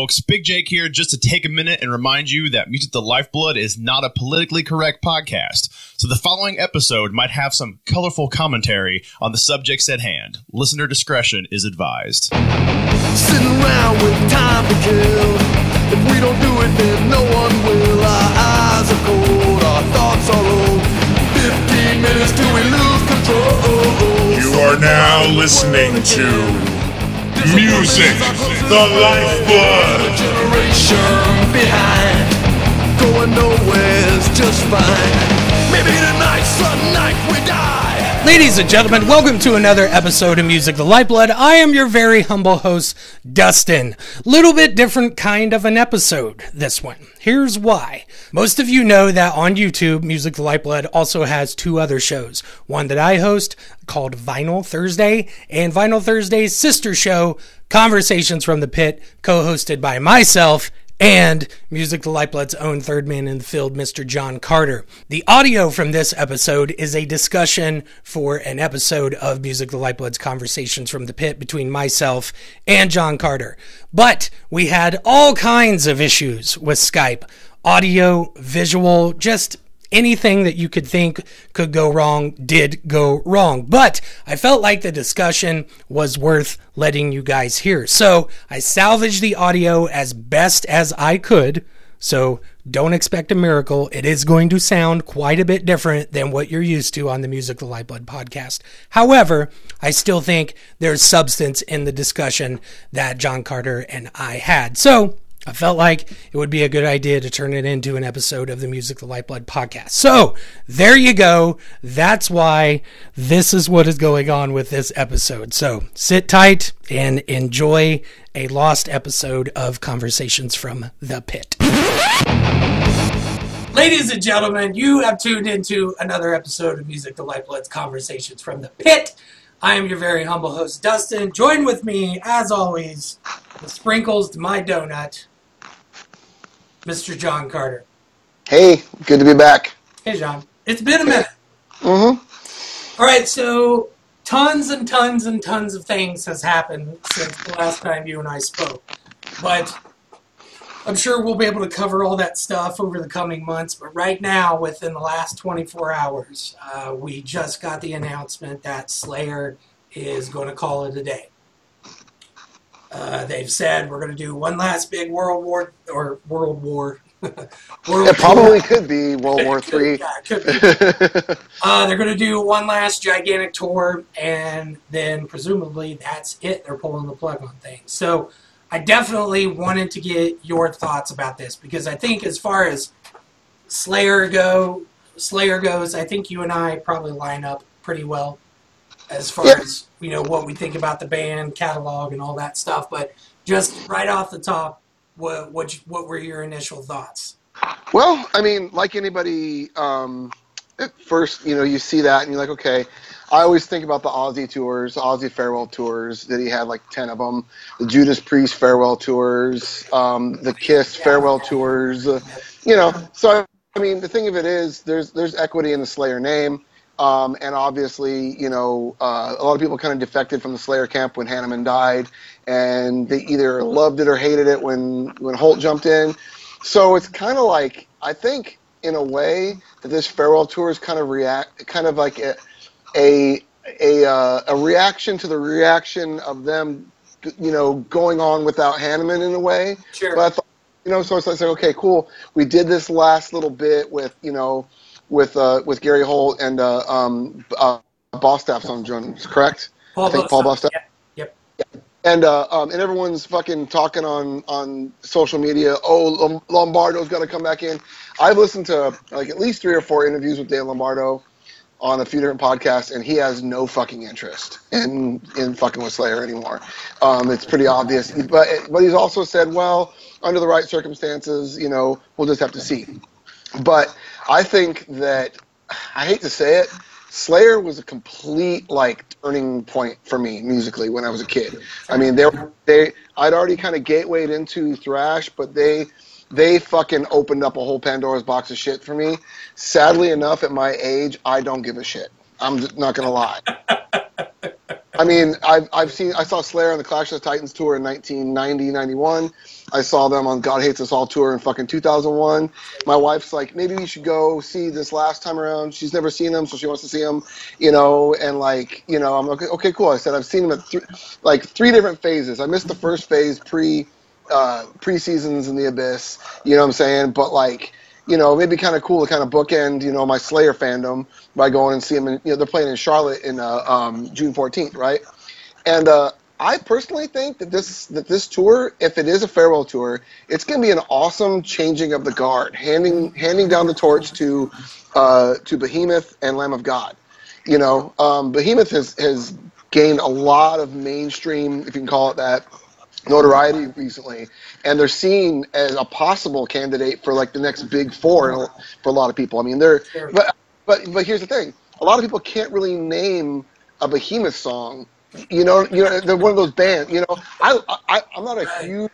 folks. Big Jake here just to take a minute and remind you that Music the Lifeblood is not a politically correct podcast. So the following episode might have some colorful commentary on the subjects at hand. Listener discretion is advised. Sitting around with time to kill. If we don't do it, then no one will. Our eyes are cold, our thoughts are low. 15 minutes till we lose control. You are now listening to Music, the lifeblood. Generation behind, going nowhere's just fine. Maybe tonight's the night. Ladies and gentlemen, welcome to another episode of Music the Lifeblood. I am your very humble host, Dustin. Little bit different kind of an episode, this one. Here's why. Most of you know that on YouTube, Music the Lifeblood also has two other shows. One that I host called Vinyl Thursday, and Vinyl Thursday's sister show, Conversations from the Pit, co hosted by myself and Music the Lifeblood's own third man in the field, Mr. John Carter. The audio from this episode is a discussion for an episode of Music the Lifeblood's Conversations from the Pit between myself and John Carter. But we had all kinds of issues with Skype audio, visual, just anything that you could think could go wrong did go wrong. But I felt like the discussion was worth letting you guys hear. So I salvaged the audio as best as I could. So don't expect a miracle. It is going to sound quite a bit different than what you're used to on the Music the Lifeblood podcast. However, I still think there's substance in the discussion that John Carter and I had. So I felt like it would be a good idea to turn it into an episode of the Music the Lifeblood podcast. So there you go. That's why this is what is going on with this episode. So sit tight and enjoy a lost episode of Conversations from the Pit. Ladies and gentlemen, you have tuned into another episode of Music the Lifeblood's Conversations from the Pit. I am your very humble host, Dustin. Join with me, as always, the sprinkles to my donut, Mr. John Carter. Hey, good to be back. Hey, John. It's been a minute. Mm-hmm. All right, so tons and tons and tons of things has happened since the last time you and I spoke. But I'm sure we'll be able to cover all that stuff over the coming months. But right now, within the last 24 hours, uh, we just got the announcement that Slayer is going to call it a day. Uh, they've said we're going to do one last big World War or World War. World It probably could be World War Three. yeah, could be. Uh, they're going to do one last gigantic tour, and then presumably that's it. They're pulling the plug on things. So I definitely wanted to get your thoughts about this because I think as far as Slayer go, Slayer goes, I think you and I probably line up pretty well as far Yeah. as you know what we think about the band catalog and all that stuff. But just right off the top, what what what were your initial thoughts? well, I mean, like anybody, um, at first, you know, you see that and you're like, okay. I always think about the Ozzy tours, Ozzy farewell tours that he had like ten of them, the Judas Priest farewell tours, um, the Kiss farewell tours. Uh, you know, so I mean, the thing of it is, there's there's equity in the Slayer name. Um, and obviously, you know, uh, a lot of people kind of defected from the Slayer camp when Hanneman died, and they either loved it or hated it when when Holt jumped in. So it's kind of like I think, in a way, that this farewell tour is kind of react, kind of like a a a, uh, a reaction to the reaction of them, you know, going on without Hanneman in a way. Sure. But I thought, you know, so it's like, okay, cool. We did this last little bit with, you know, with uh, with Gary Holt and uh, um, uh, Bostaph's on drums, correct? I think Paul Bostaph. Yep. Yep. And uh, um, and everyone's fucking talking on on social media. Oh, Lombardo's got to come back in. I've listened to like at least three or four interviews with Dan Lombardo on a few different podcasts, and he has no fucking interest in in fucking with Slayer anymore. Um, it's pretty obvious. But but he's also said, well, under the right circumstances, you know, we'll just have to see. But I think that I hate to say it, Slayer was a complete like turning point for me musically when I was a kid. I mean, they were they I'd already kind of gatewayed into thrash, but they they fucking opened up a whole Pandora's box of shit for me. Sadly enough, at my age, I don't give a shit. I'm not gonna lie. I mean, I've, I've seen, I saw Slayer on the Clash of the Titans tour in 1990, 91. I saw them on God Hates Us All tour in fucking 2001. My wife's like, maybe we should go see this last time around. She's never seen them, so she wants to see them, you know. And like, you know, I'm like, okay, cool. I said I've seen them at th- like three different phases. I missed the first phase pre uh, pre seasons in the abyss. You know what I'm saying? But like, you know, maybe kind of cool to kind of bookend, you know, my Slayer fandom by going and see them. In, you know, they're playing in Charlotte in uh, um, June 14th, right? And uh, I personally think that this that this tour, if it is a farewell tour, it's going to be an awesome changing of the guard, handing handing down the torch to uh, to Behemoth and Lamb of God. You know, um, Behemoth has has gained a lot of mainstream, if you can call it that, notoriety recently, and they're seen as a possible candidate for like the next big four for a lot of people. I mean, they're but but but here's the thing: a lot of people can't really name a Behemoth song. You know, you know, they're one of those bands. You know, I, I I'm not a huge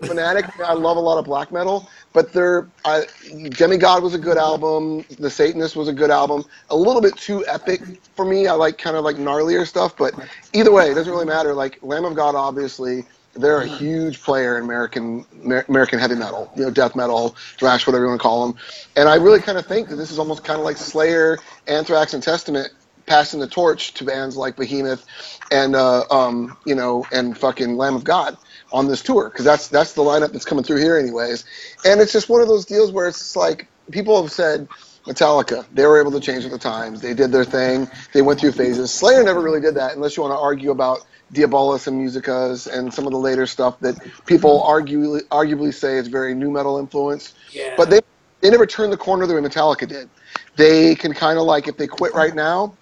fanatic. I love a lot of black metal, but they're I, Demigod was a good album. The Satanist was a good album. A little bit too epic for me. I like kind of like gnarlier stuff, but either way, it doesn't really matter. Like Lamb of God, obviously, they're a huge player in American American heavy metal, you know, death metal, thrash, whatever you want to call them. And I really kind of think that this is almost kind of like Slayer, Anthrax, and Testament passing the torch to bands like Behemoth and uh, um, you know and fucking Lamb of God on this tour because that's that's the lineup that's coming through here anyways. And it's just one of those deals where it's like people have said Metallica, they were able to change with the times. They did their thing. They went through phases. Slayer never really did that, unless you want to argue about Diabolus and Musicas and some of the later stuff that people arguably arguably say is very nu metal influence. Yeah. But they they never turned the corner the way Metallica did. They can kind of like if they quit right now,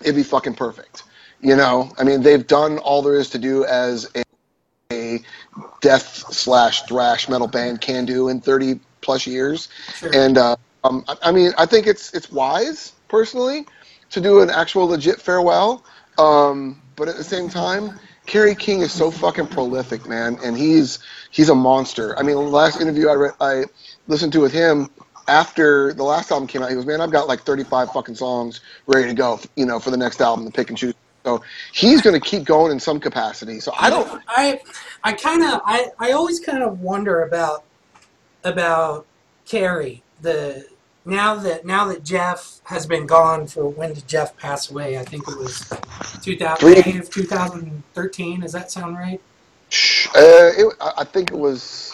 it'd be fucking perfect. You know, I mean, they've done all there is to do as a, a death slash thrash metal band can do in 30 plus years. Sure. And uh, um, I, I mean, I think it's it's wise personally to do an actual legit farewell. Um, but at the same time, Kerry King is so fucking prolific, man, and he's he's a monster. I mean, the last interview I read, I listened to with him after the last album came out, he goes, "Man, I've got like 35 fucking songs ready to go, you know, for the next album to pick and choose." So he's going to keep going in some capacity. So I don't. I I kind of I, I always kind of wonder about about Kerry the now that now that Jeff has been gone for when did Jeff pass away? I think it was 2000 of 2013. Does that sound right? Uh, it, I think it was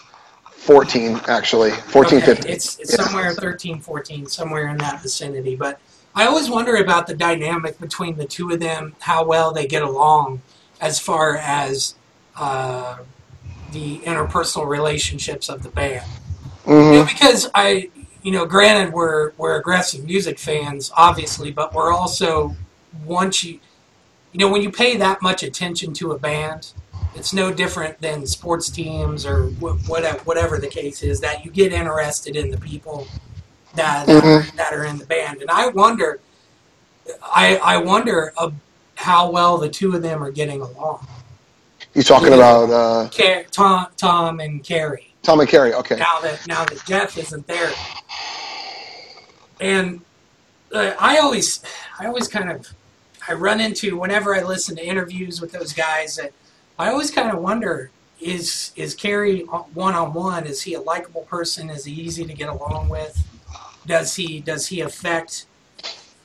14 actually, 14, Okay, 15. It's, it's somewhere 13, 14, somewhere in that vicinity. But I always wonder about the dynamic between the two of them, how well they get along as far as uh, the interpersonal relationships of the band. You know, because I, you know, granted we're we're aggressive music fans, obviously, but we're also once you, you know, when you pay that much attention to a band, it's no different than sports teams or wh- whatever whatever the case is that you get interested in the people that that, are, that are in the band, and I wonder, I I wonder uh, how well the two of them are getting along. He's talking about uh, Car- Tom Tom and Kerry. Tom and Kerry. Okay. now that now that Jeff isn't there. And uh, I always, I always kind of, I run into whenever I listen to interviews with those guys that I always kind of wonder is is Kerry one on one? Is he a likable person? Is he easy to get along with? Does he does he affect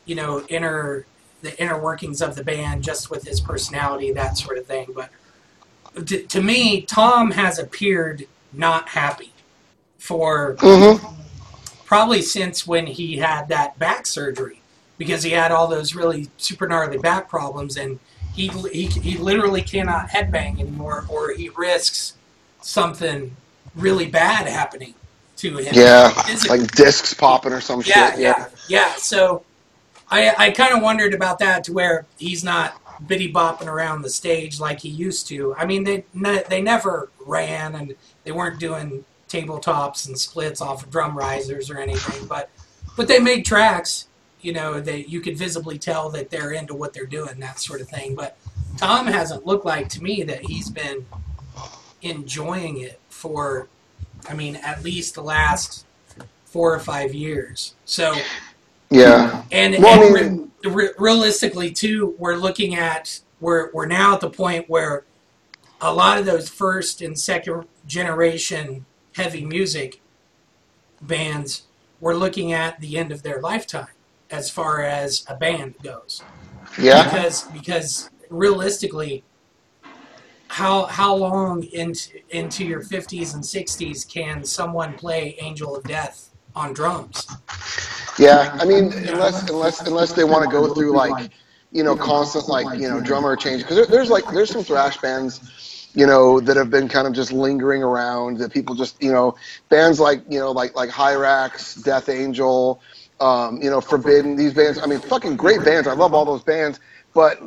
you know inner the inner workings of the band just with his personality that sort of thing? But to, to me, Tom has appeared not happy for hmm probably since when he had that back surgery because he had all those really super gnarly back problems and he, he, he literally cannot headbang anymore or he risks something really bad happening to him. Yeah, physically. like discs popping or some yeah, shit. yeah, yeah. yeah. So I, I kind of wondered about that to where he's not bitty bopping around the stage like he used to. I mean, they ne- they never ran and they weren't doing tabletops and splits off of drum risers or anything, but but they made tracks. You know, that you could visibly tell that they're into what they're doing, that sort of thing. But Tom hasn't looked like to me that he's been enjoying it for, I mean, at least the last four or five years. So Yeah. and, Well, and I mean- re- re- realistically, too, we're looking at we're we're now at the point where a lot of those first and second generation heavy music bands were looking at the end of their lifetime as far as a band goes Yeah. because because realistically how how long into into your 50s and 60s can someone play Angel of Death on drums Yeah, I mean, unless unless unless they want to go through like, you know, constant like you know drummer change because there, there's like there's some thrash bands, you know, that have been kind of just lingering around that people just you know bands like you know like like Hirax, Death Angel, um, you know, Forbidden. These bands, I mean, fucking great bands. I love all those bands. But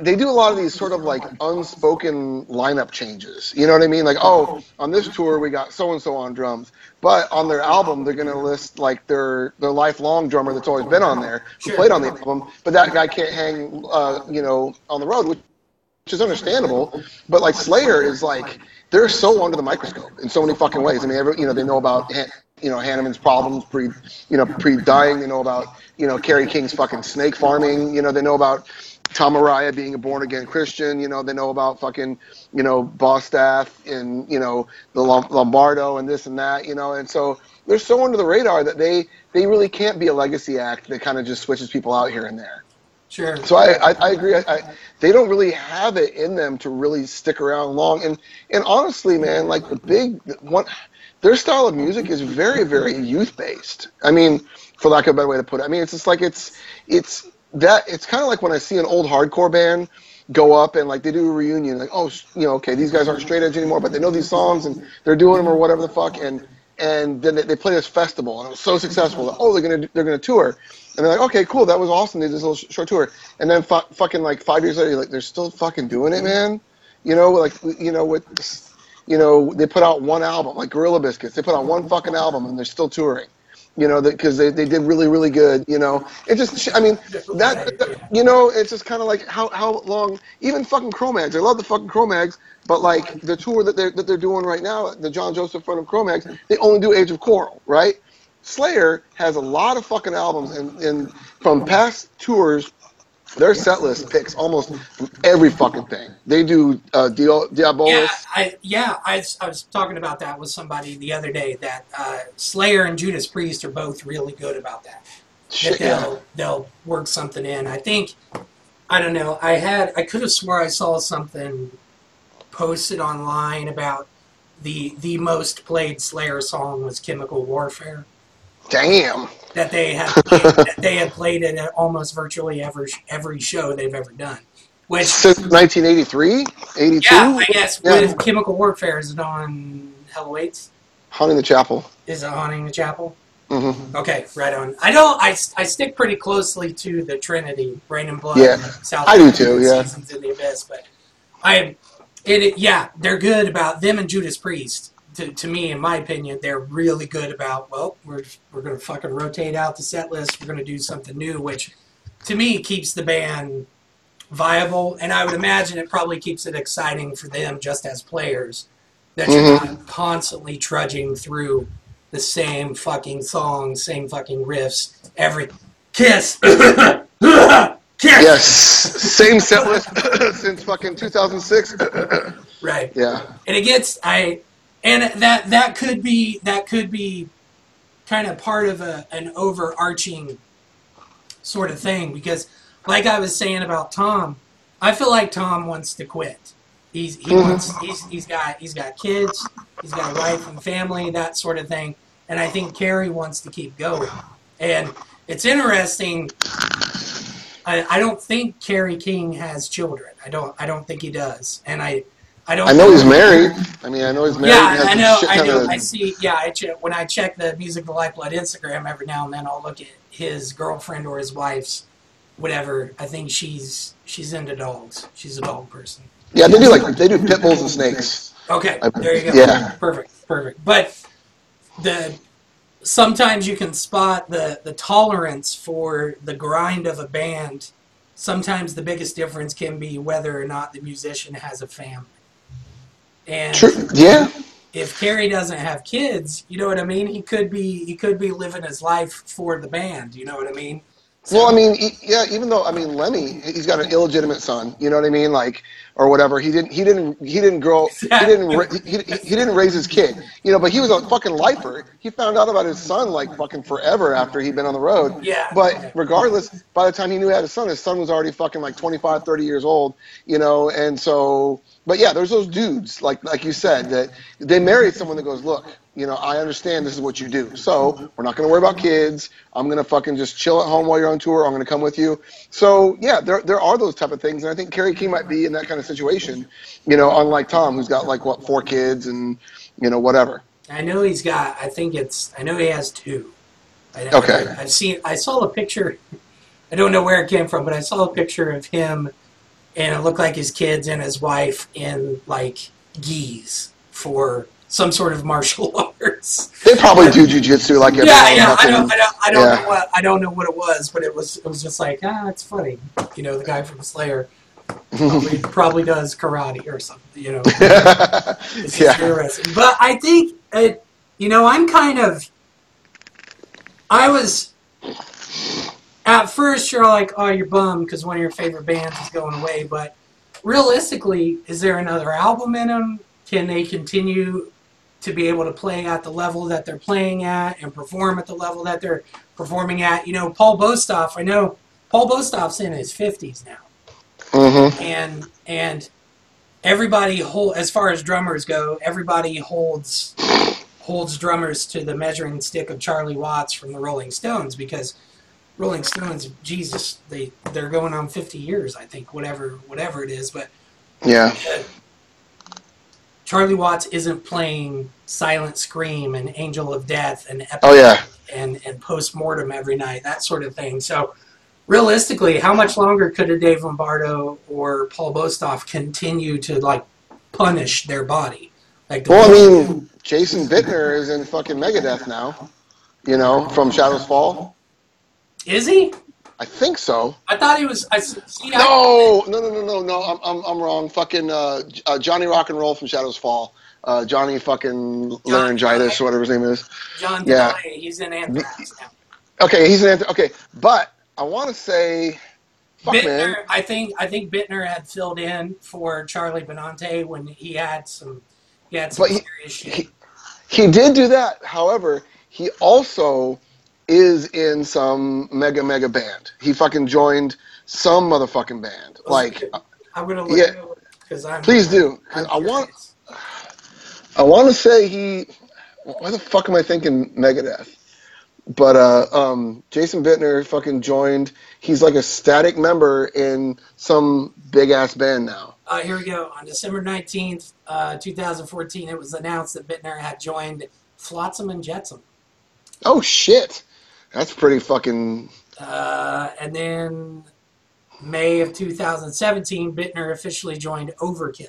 they do a lot of these sort of like unspoken lineup changes. You know what I mean? Like, oh, on this tour we got so and so on drums, but on their album they're gonna list like their their lifelong drummer that's always been on there who played on the album, but that guy can't hang, uh, you know, on the road, which, which is understandable. But like Slayer is like they're so under the microscope in so many fucking ways. I mean, every, you know, they know about you know Hanneman's problems pre, you know, pre dying. They know about you know Kerry King's fucking snake farming. You know, they know about Tom Araya being a born again Christian. You know, they know about fucking, you know, Bostaph and, you know, the Lombardo and this and that, you know, and so they're so under the radar that they, they really can't be a legacy act that kind of just switches people out here and there. sure So I, I, I agree. I, I, they don't really have it in them to really stick around long. And, and honestly, man, like the big one, their style of music is very, very youth based. I mean, for lack of a better way to put it, I mean, it's just like it's, it's that, it's kind of like when I see an old hardcore band go up and like they do a reunion, like, oh, you know, okay, these guys aren't straight edge anymore, but they know these songs and they're doing them or whatever the fuck. And, and then they, they play this festival and it was so successful. That, oh, they're gonna they're gonna tour, and they're like, okay, cool, that was awesome. They did this little sh- short tour, and then fu- fucking like five years later, like they're still fucking doing it, man. You know, like you know this- you know they put out one album, like Gorilla Biscuits. They put out one fucking album and they're still touring. You know, because they, they did really really good. You know, it just I mean that, that- you know it's just kind of like how how long even fucking Cro-Mags. I love the fucking Cro-Mags, but like the tour that they're that they're doing right now, the John Joseph front of Cro-Mags, they only do Age of Quarrel, right? Slayer has a lot of fucking albums, and, and from past tours, their set list picks almost every fucking thing. They do uh, Diabolus. Yeah, I yeah, I, was- I was talking about that with somebody the other day. That uh, Slayer and Judas Priest are both really good about that. That they'll yeah. they'll work something in. I think I don't know. I had I could have swore I saw something posted online about the the most played Slayer song was Chemical Warfare. Damn. That they have played, that they had played it at almost virtually every every show they've ever done. Which Since 1983, 82, yeah, I guess Yeah. with Chemical Warfare is it on Hell Awaits? Haunting the Chapel. Is it haunting the chapel? hmm Okay, right on. I don't. I, I stick pretty closely to the Trinity, Reign in Blood, Yeah, South I do too, yeah. Seasons in the Abyss, but I, it, it- yeah, they're good about them and Judas Priest. To, to me, in my opinion, they're really good about. Well, we're we're gonna fucking rotate out the set list. We're gonna do something new, which to me keeps the band viable, and I would imagine it probably keeps it exciting for them just as players that you're Mhm. not constantly trudging through the same fucking songs, same fucking riffs, every kiss, kiss. Yes, same set list since fucking 2006. Right, yeah. and it gets I, and that that could be that could be kind of part of a an overarching sort of thing because, like I was saying about Tom, I feel like Tom wants to quit. He's he mm-hmm. wants he's, he's got he's got kids, he's got a wife and family, that sort of thing, and I think Kerry wants to keep going. And it's interesting. I, I don't think Kerry King has children. I don't I don't think he does, and I I don't. I know he's married. I mean, I know he's married. Yeah, has know. I know. of- I see. Yeah, I che- when I check the Music of Lifeblood Instagram every now and then, I'll look at his girlfriend or his wife's, whatever. I think she's she's into dogs. She's a dog person. Yeah, they do like they do pit bulls and snakes. Okay, there you go. yeah. Perfect, perfect. But the sometimes you can spot the the tolerance for the grind of a band. Sometimes the biggest difference can be whether or not the musician has a family. And True. Yeah. if Kerry doesn't have kids, you know what I mean? He could be he could be living his life for the band, you know what I mean? Well, I mean, e- yeah. Even though I mean, Lemmy, he's got an illegitimate son. You know what I mean? Like, or whatever. He didn't. He didn't. He didn't grow. He didn't. ra- He, he, he didn't raise his kid. You know, but he was a fucking lifer. He found out about his son like fucking forever after he'd been on the road. Yeah. But regardless, by the time he knew he had a son, his son was already fucking like 25, 30 years old. You know, and so. But yeah, there's those dudes like like you said that they married someone that goes, look, you know, I understand this is what you do. So we're not going to worry about kids. I'm going to fucking just chill at home while you're on tour. I'm going to come with you. So yeah, there there are those type of things, and I think Kerry King might be in that kind of situation. You know, unlike Tom, who's got like what four kids and you know whatever. I know he's got. I think it's. I know he has two. I, Okay. I, have seen. I saw a picture. I don't know where it came from, but I saw a picture of him, and it looked like his kids and his wife in like gis for some sort of martial arts. They probably do jujitsu like everyone. Yeah, yeah. I don't. I don't. I don't yeah. know what. I don't know what it was, but it was. It was just like ah, it's funny. You know, the guy from Slayer probably, probably does karate or something. You know. It's just Yeah. interesting. But I think it, you know, I'm kind of. I was. At first, you're like, oh, you're bummed because one of your favorite bands is going away. But realistically, is there another album in them? Can they continue to be able to play at the level that they're playing at and perform at the level that they're performing at? You know, Paul Bostaph, I know Paul Bostaph's in his 50s now Mhm. and and everybody hold as far as drummers go everybody holds holds drummers to the measuring stick of charlie watts from the rolling stones because rolling stones jesus they they're going on 50 years i think whatever whatever it is but Yeah. uh, charlie watts isn't playing silent scream and angel of death and Epic Oh yeah. and and post mortem every night, that sort of thing. So realistically, how much longer could a Dave Lombardo or Paul Bostaph continue to like punish their body? Like the Well, I mean, Jason Bittner is in fucking Megadeth now. You know, from Shadows Fall. Is he? I think so. I thought he was. I see. I, No, no, no, no, no, no. I'm, I'm, I'm wrong. Fucking uh, uh, Johnny Rock and Roll from Shadows Fall. Uh, Johnny fucking laryngitis or whatever his name is. John yeah. He's in Anthrax now. Okay, he's an anth- okay, but I want to say, fuck Bittner, man. I think I think Bittner had filled in for Charlie Benante when he had some he had some But he- shit. he- He did do that. However, he also is in some mega mega band. He fucking joined some motherfucking band. Like, I'm gonna look yeah. because I'm please do. I'm I want. I want to say he. Why the fuck am I thinking Megadeth? But uh, um, Jason Bittner fucking joined. He's like a static member in some big ass band now. Uh, here we go. On December 19th, uh, 2014, it was announced that Bittner had joined Flotsam and Jetsam. Oh shit, that's pretty fucking. Uh, and then May of 2017, Bittner officially joined Overkill.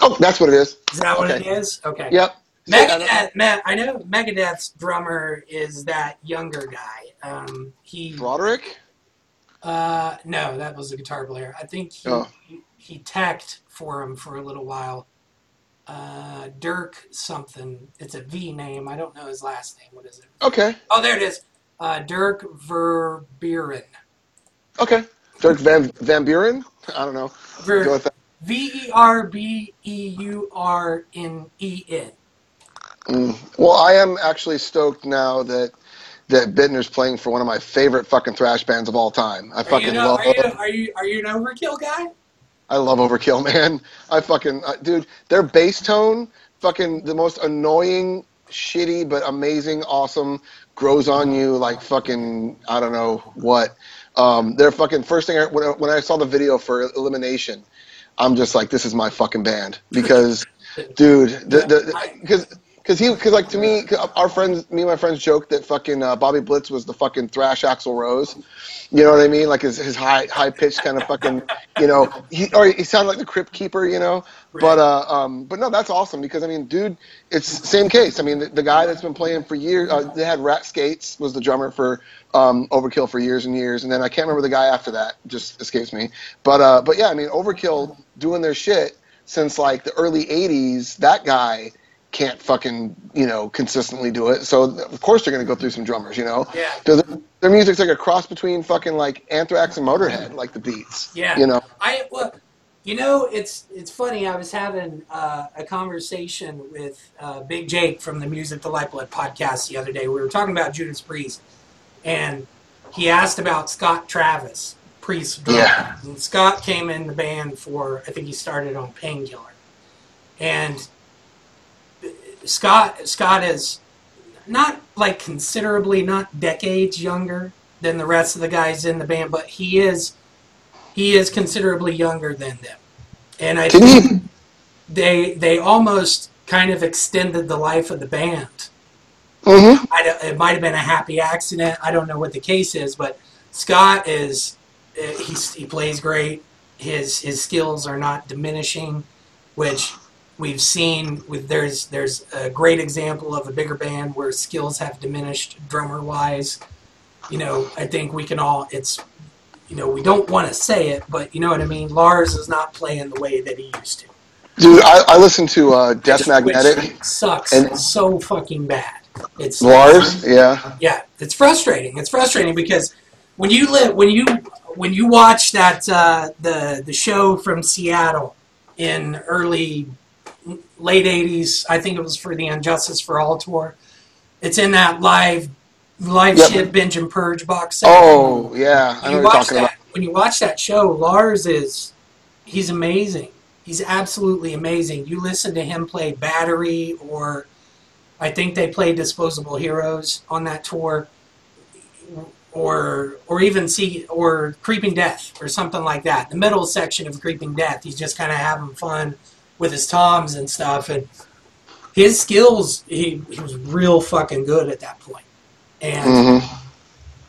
Oh, that's what it is. Is that what it Okay. is? Okay. Yep. Megadeth, Ma- I know Megadeth's drummer is that younger guy. Um, he Broderick. Uh, no, that was a guitar player. I think he, Oh. he, he tacked for him for a little while. Uh, Dirk something. It's a V name. I don't know his last name. What is it? Okay. Oh, there it is. Uh, Dirk Verbeuren. Okay. Dirk Van Van Buren. I don't know. Ver- Go with that. V E R B E U R N E N. Mm. Well, I am actually stoked now that that Bittner's playing for one of my favorite fucking thrash bands of all time. I Are you, fucking know, love. are, you, are you are you an Overkill guy? I love Overkill, man. I fucking uh, dude. Their bass tone, fucking the most annoying, shitty but amazing, awesome, grows on you like fucking I don't know what. Um, their fucking first thing I, when I, when I saw the video for Elimination, I'm just like, this is my fucking band because, dude, the because. He, cause like to me, our friends, me and my friends joke that fucking uh, Bobby Blitz was the fucking thrash Axl Rose. You know what I mean? Like his, his high high pitched kind of fucking, you know, he or he sounded like the Crypt Keeper, you know. But uh, um, but no, that's awesome because I mean, dude, it's same case. I mean, the, the guy that's been playing for years, uh, they had Rat Skates was the drummer for um, Overkill for years and years, and then I can't remember the guy after that, just escapes me. But uh, but yeah, I mean, Overkill doing their shit since like the early '80s. That guy can't fucking you know consistently do it. So of course they're gonna go through some drummers, you know. Yeah. Because their music's like a cross between fucking like Anthrax and Motorhead, like the beats. Yeah. You know. I well, you know, it's it's funny. I was having uh, a conversation with uh, Big Jake from the Music the Lifeblood podcast the other day. We were talking about Judas Priest, and he asked about Scott Travis, Priest drummer. Yeah. And Scott came in the band for I think he started on Painkiller, and Scott Scott is not like considerably not decades younger than the rest of the guys in the band, but he is he is considerably younger than them. And I think he? they they almost kind of extended the life of the band. Mm-hmm. I it might have been a happy accident. I don't know what the case is, but Scott is uh, he's, he plays great. His his skills are not diminishing, which we've seen with there's there's a great example of a bigger band where skills have diminished drummer wise. You know, I think we can all it's you know, we don't want to say it, but you know what I mean. Lars is not playing the way that he used to. Dude, I, I listened to uh, Death Magnetic. Sucks And- so fucking bad. It's Lars, yeah. yeah, it's frustrating. It's frustrating because when you live, when you when you watch that uh, the the show from Seattle in early late '80s, I think it was for the And Justice for All tour. It's in that live live Yep. shit binge and purge box set. Oh, yeah. I When know you what you're watch talking that, about. when you watch that show, Lars is he's amazing. He's absolutely amazing. You listen to him play Battery, or I think they played Disposable Heroes on that tour, or or even see or Creeping Death or something like that. The middle section of Creeping Death, he's just kind of having fun with his toms and stuff, and his skills. He, he was real fucking good at that point. and. hmm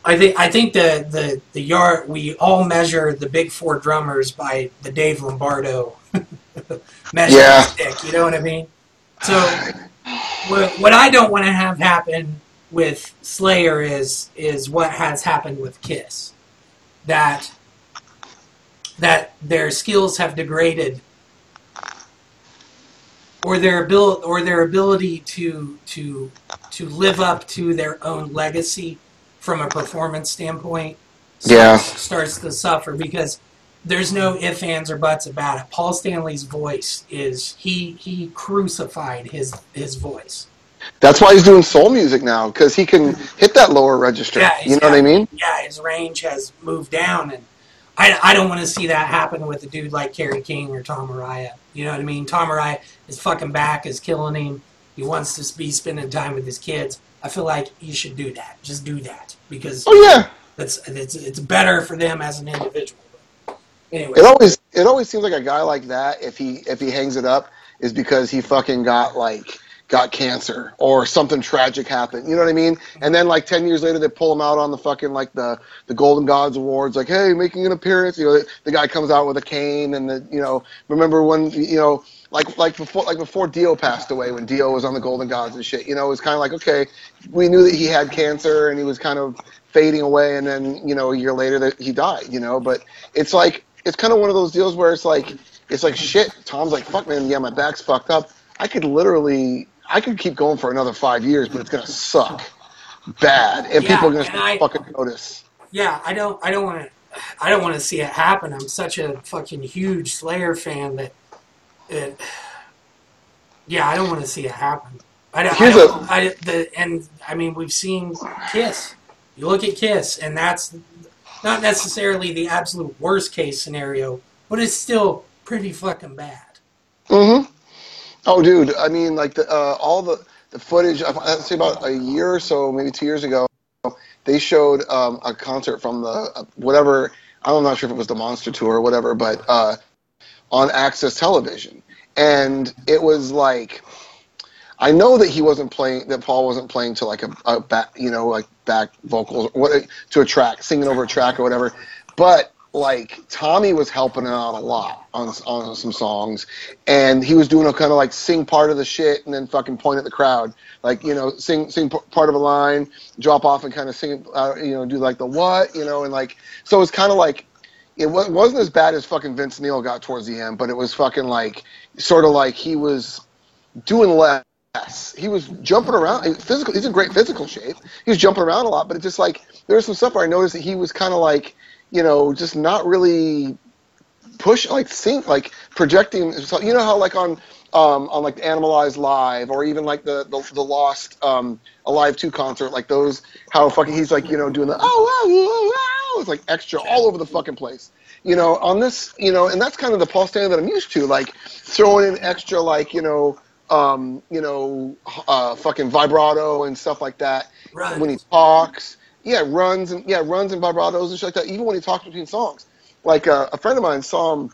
I think I think the the the yard we all measure the big four drummers by the Dave Lombardo measuring Yeah. stick. You know what I mean? So what, what I don't want to have happen with Slayer is is what has happened with Kiss, that that their skills have degraded, or their abil- or their ability to to to live up to their own legacy from a performance standpoint Yeah. starts, to suffer because there's no ifs, ands, or buts about it. Paul Stanley's voice is he he crucified his his voice. That's why he's doing soul music now, because he can hit that lower register. Yeah, you know what I mean? Yeah, his range has moved down, and I, I don't want to see that happen with a dude like Kerry King or Tom Araya. You know what I mean? Tom Araya, his fucking back is killing him. He wants to be spending time with his kids. I feel like you should do that. Just do that because Oh yeah. it's it's it's better for them as an individual. Anyway, It always it always seems like a guy like that, if he if he hangs it up, is because he fucking got like got cancer or something tragic happened. You know what I mean? And then like ten years later, they pull him out on the fucking like the the Golden Gods Awards, like hey, making an appearance. You know, the, the guy comes out with a cane, and the you know remember when you know like like before like before Dio passed away when Dio was on the Golden Gods and shit. You know, it was kind of like okay, we knew that he had cancer and he was kind of fading away, and then you know a year later that he died. You know, but it's like it's kind of one of those deals where it's like it's like shit. Tom's like, fuck, man, yeah, my back's fucked up. I could literally, I could keep going for another five years, but it's gonna suck bad, and Yeah, people are gonna I- fucking notice. yeah, I don't I don't want to I don't want to see it happen. I'm such a fucking huge Slayer fan that it. Yeah, I don't want to see it happen. I don't. I Here's don't I, the and I mean we've seen Kiss. You look at Kiss, and that's not necessarily the absolute worst case scenario, but it's still pretty fucking bad. Mm-hmm. Oh, dude, I mean, like the uh, all the the footage. I'd say about a year or so, maybe two years ago, they showed um, a concert from the uh, whatever. I'm not sure if it was the Monster Tour or whatever, but uh, on AXS Television, and it was like. I know that he wasn't playing, that Paul wasn't playing to like a, a back, you know, like back vocals, what, to a track, singing over a track or whatever. But like Tommy was helping out a lot on on some songs, and he was doing a kind of like sing part of the shit and then fucking point at the crowd, like you know, sing sing part of a line, drop off and kind of sing, uh, you know, do like the what, you know, and like so it's kind of like it wa- wasn't as bad as fucking Vince Neil got towards the end, but it was fucking like sort of like he was doing less. He was jumping around. he- Physical. He's in great physical shape. He was jumping around a lot, but it's just like there was some stuff where I noticed that he was kind of like, you know, just not really push like sync like projecting. So, you know how like on um, on like Animalize Live or even like the the, the Lost um, Alive Two concert, like those how fucking he's like you know doing the oh wow wow wow it's like extra all over the fucking place. You know, on this, you know, and that's kind of the Paul Stanley that I'm used to, like throwing in extra, like you know, um, you know, uh, fucking vibrato and stuff like that Runs. when he talks. Yeah, runs and yeah, runs and vibratos and shit like that. Even when he talks between songs, like uh, a friend of mine saw him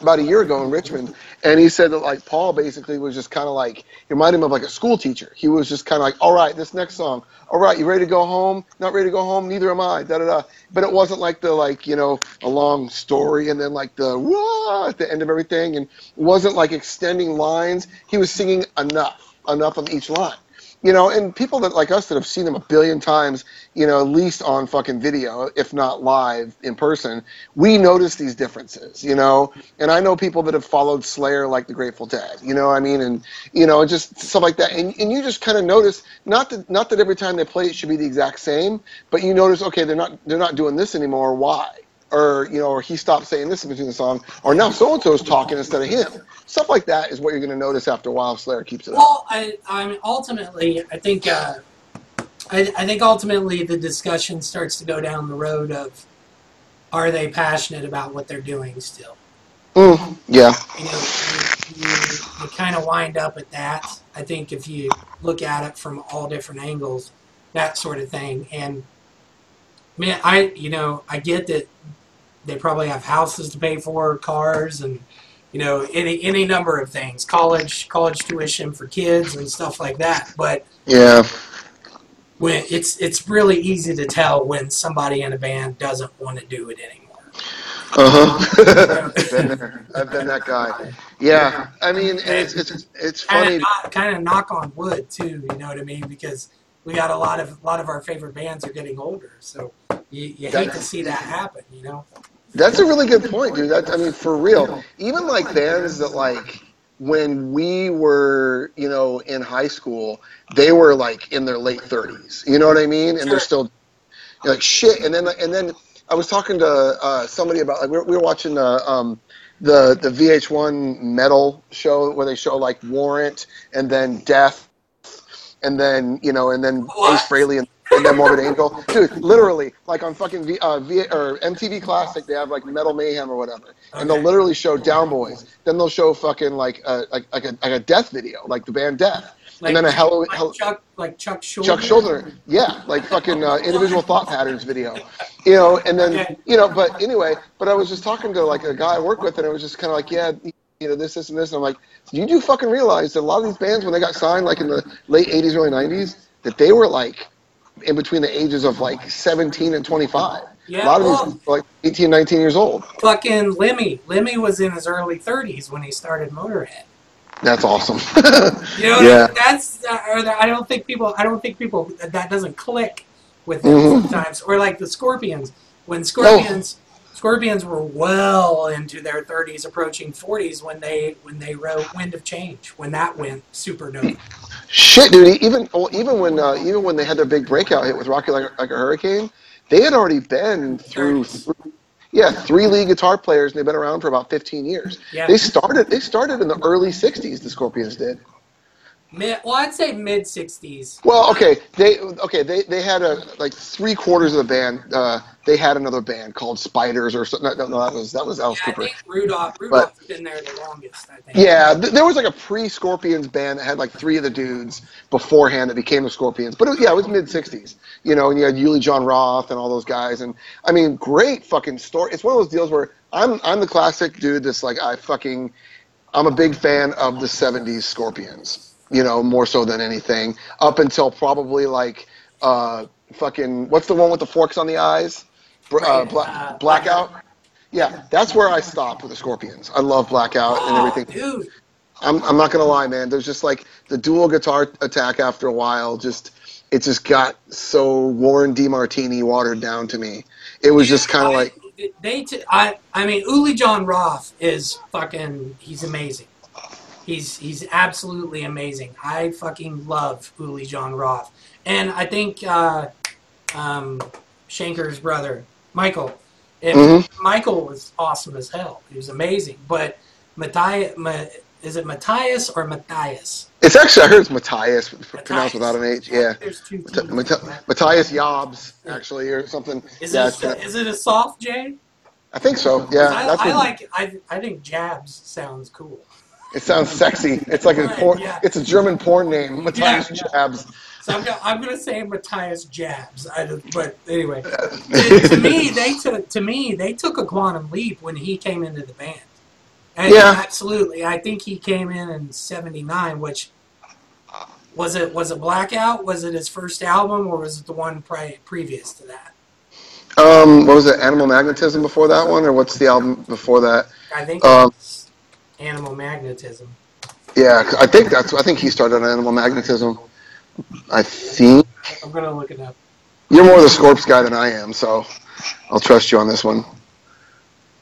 about a year ago in Richmond, and he said that like Paul basically was just kind of like he reminded him of like a school teacher. He was just kind of like, all right, this next song, all right, you ready to go home? Not ready to go home? Neither am I. Da da da. But it wasn't like the like you know a long story and then like the wah at the end of everything, and wasn't like extending lines. He was singing enough, enough of each line. You know, and people that like us that have seen them a billion times, you know, at least on fucking video, if not live in person, we notice these differences, you know. And I know people that have followed Slayer like the Grateful Dead, you know what I mean, and you know, just stuff like that. And and you just kind of notice not that not that every time they play it should be the exact same, but you notice okay, they're not they're not doing this anymore. Why? Or you know, or he stopped saying this in between the song, or now so and so is talking instead of him. Stuff like that is what you're going to notice after a while. Slayer keeps it up. Well, I, I mean, ultimately, I think, uh, I, I think ultimately the discussion starts to go down the road of, are they passionate about what they're doing still? Mm, yeah. You know, you, you, you kind of wind up at that. I think if you look at it from all different angles, that sort of thing. And man, I, you know, I get that they probably have houses to pay for, cars, and you know, any any number of things, college college tuition for kids and stuff like that. But Yeah. when it's it's really easy to tell when somebody in a band doesn't want to do it anymore. Uh huh. I've been there. I've been that guy. Yeah. I mean, it's it's it's Kind funny. of kind of knock on wood too. You know what I mean? Because we got a lot of a lot of our favorite bands are getting older, so you, you hate to see that happen. You know? That's a really good point, dude. That, I mean, for real. Even like bands that like when we were, you know, in high school, they were like in their late thirties. You know what I mean? And they're still like shit. And then and then I was talking to uh, somebody about like we were, we were watching uh, um, the the VH1 metal show where they show like Warrant and then Death and then you know and then What? Ace Frehley and, and then Morbid Angel. Dude, literally like on fucking v, uh, v, or MTV Classic they have like Metal Mayhem or whatever, and they'll literally show Down Boys. Then they'll show fucking like a like like a, like a Death video, like the band Death, Like, and then a Hello. like Hel- Chuck like Chuck Schuldiner. Chuck Schuldiner, yeah, like fucking uh, individual thought patterns video, you know, and then you know, but anyway, but I was just talking to like a guy I work with, and it was just kind of like, yeah, you know, this, this, and this, and I'm like, you do fucking realize that a lot of these bands when they got signed, like in the late '80s, early '90s, that they were like in between the ages of like 17 and 25. Yeah, a lot of well- these like 18, 19 years old. Fucking Lemmy. Lemmy was in his early 30s when he started Motorhead. That's awesome. You know, Yeah. that's uh, I don't think people. I don't think people that doesn't click with them Mhm. sometimes. Or like the Scorpions, when Scorpions Scorpions were well into their 30s, approaching 40s when they when they wrote "Wind of Change," when that went supernova. Shit, dude. Even well, even when uh, even when they had their big breakout hit with "Rocky Like, a- like a Hurricane," they had already been through, Thirties. yeah, three lead guitar players, and they've been around for about 15 years. Yeah. They started they started in the early 60s. The Scorpions did. Mid, well, I'd say mid 60s. Well, okay, they okay they they had a like three quarters of the band. Uh, they had another band called Spiders or something. No, no, that was that was Alice Yeah, I Cooper. think Rudolf. Rudolf's been there the longest. I think. Yeah, th- there was like a pre-Scorpions band that had like three of the dudes beforehand that became the Scorpions. But it, was, yeah, it was mid '60s, you know, and you had Uli Jon Roth and all those guys. And I mean, great fucking story. It's one of those deals where I'm I'm the classic dude that's like I fucking I'm a big fan of the '70s Scorpions, you know, more so than anything. Up until probably like uh fucking what's the one with the forks on the eyes? Uh, Bla- uh, Blackout. Yeah, that's where I stopped with the Scorpions. I love Blackout and Oh, everything. dude. I'm, I'm not gonna lie, man. There's just like the dual guitar attack after a while. Just it just got so Warren DeMartini watered down to me. It was just kind of like they. T- I. I mean, Uli Jon Roth is fucking. He's amazing. He's he's absolutely amazing. I fucking love Uli Jon Roth, and I think uh, um, Schenker's brother Michael. Mhm. Michael was awesome as hell. He was amazing. But Matthias, Ma, is it Matthias or Matthias? It's actually I heard it's Matthias, pronounced Matthias. without an H. Yeah, There's two. Matt- T's in Matt- that. Matthias Jabs actually, or something. Is yeah, it a, is it a soft J? I think so. Yeah, I, I what, like. I I think Jabs sounds cool. It sounds sexy. It's like a porn. yeah. It's a German porn name, Matthias yeah. Jobs. So I'm gonna, I'm gonna say Matthias Jabs. I, but anyway, to, me they took to me they took a quantum leap when he came into the band. And Yeah. absolutely. I think he came in in '79, which was it was it Blackout? Was it his first album, or was it the one pri- previous to that? Um, what was it? Animal Magnetism before that one, or what's the album before that? I think Um, Animal Magnetism. Yeah, I think that's. I think he started on Animal Magnetism. I think I'm gonna look it up. you're more the Scorps guy than I am, so I'll trust you on this one.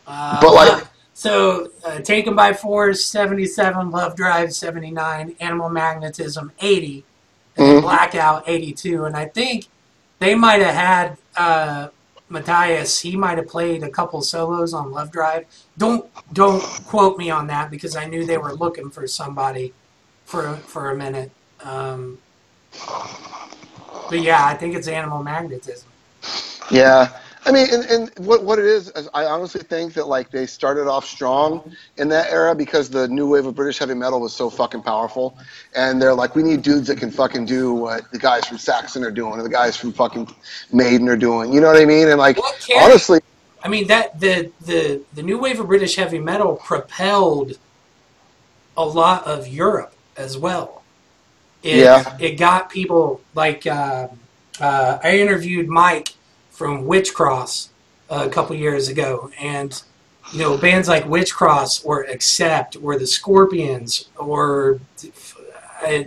Uh, But, like- so, uh, Taken by Force, 77, Love Drive, 79, Animal Magnetism, 80, and then Mhm. Blackout, 82. And I think they might have had uh, Matthias, he might have played a couple solos on Love Drive. Don't don't quote me on that because I knew they were looking for somebody for, for a minute. Um, but yeah, I think it's Animal Magnetism. Yeah, I mean, and, and what what it is, is, I honestly think that like they started off strong in that era because the new wave of British heavy metal was so fucking powerful, and they're like, we need dudes that can fucking do what the guys from Saxon are doing, or the guys from fucking Maiden are doing. You know what I mean? And like, honestly, I mean that the the the new wave of British heavy metal propelled a lot of Europe as well. It, Yeah. it got people like uh, uh, I interviewed Mike from Witchcross a couple years ago, and you know bands like Witchcross or Accept or the Scorpions or I,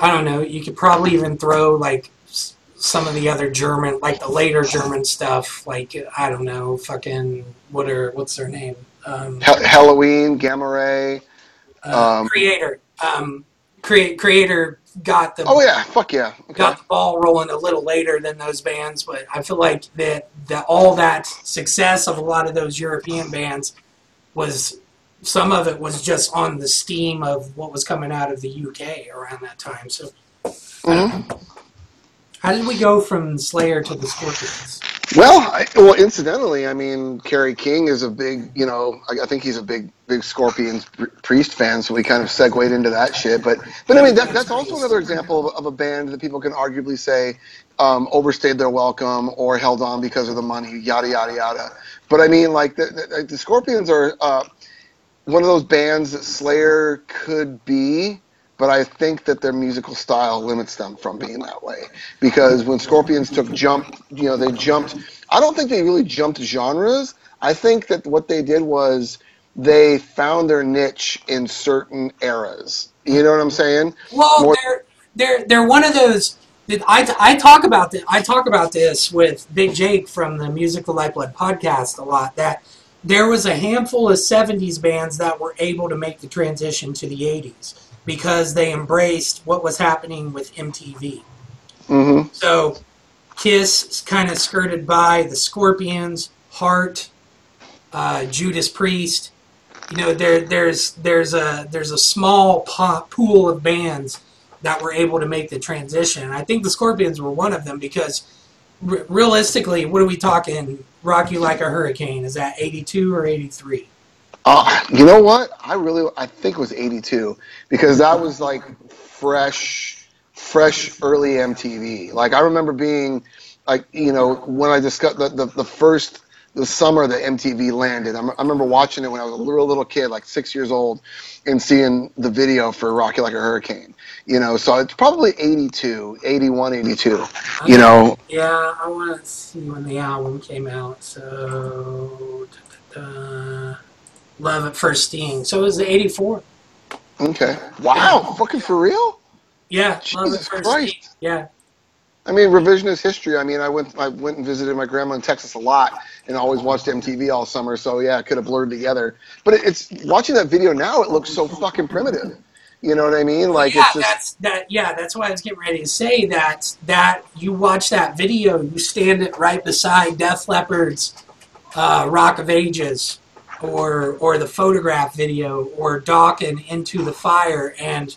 I don't know. You could probably even throw like some of the other German, like the later German stuff, like I don't know, fucking what are what's their name? Um, Ha- Helloween, Gamma Ray. uh, Um, Kreator, um, create Kreator got the Oh yeah, fuck yeah. Okay. got the ball rolling a little later than those bands, but I feel like that that all that success of a lot of those European bands was some of it was just on the steam of what was coming out of the UK around that time. So, Mhm. How did we go from Slayer to the Scorpions? Well, I, well, incidentally, I mean, Kerry King is a big, you know, I, I think he's a big, big Scorpions Priest fan, so we kind of segued into that shit. But, but I mean, that, that's also another example of, of a band that people can arguably say um, overstayed their welcome or held on because of the money, yada yada yada. But I mean, like the, the, the Scorpions are uh, one of those bands that Slayer could be. But I think that their musical style limits them from being that way because when Scorpions took jump, you know, they jumped. I don't think they really jumped genres. I think that what they did was they found their niche in certain eras. You know what I'm saying? Well, More- they're they're they're one of those. that I, I talk about this. I talk about this with Big Jake from the Music The Lifeblood podcast a lot. That there was a handful of '70s bands that were able to make the transition to the '80s because they embraced what was happening with MTV. hmm So Kiss kind of skirted by the Scorpions, Heart, uh, Judas Priest. You know, there there's there's a there's a small pool of bands that were able to make the transition. And I think the Scorpions were one of them because r- realistically, what are we talking? Rock You Like a Hurricane is that 82 or 83? Uh, you know what? I really, I think it was '82 because that was like fresh, fresh early MTV. Like I remember being, like you know, when I discussed the, the, the first the summer that MTV landed. I, m- I remember watching it when I was a little little kid, like six years old, and seeing the video for "Rock You Like a Hurricane." You know, so it's probably 82, 81, 82. You know, Yeah, I want to see when the album came out. So. Love at First Sting. So it was the 84. okay. Wow, fucking for real? Yeah, Love at Jesus First Christ. Sting. Yeah. I mean, revisionist history. I mean, I went I went and visited my grandma in Texas a lot, and always watched MTV all summer. So yeah, it could have blurred together. But it's watching that video now. It looks so fucking primitive. You know what I mean? Like yeah, it's just that's that. Yeah, that's why I was getting ready to say that. That you watch that video, you stand it right beside Def Leppard's uh, "Rock of Ages," or or the photograph video, or Dokken's "Into the Fire," and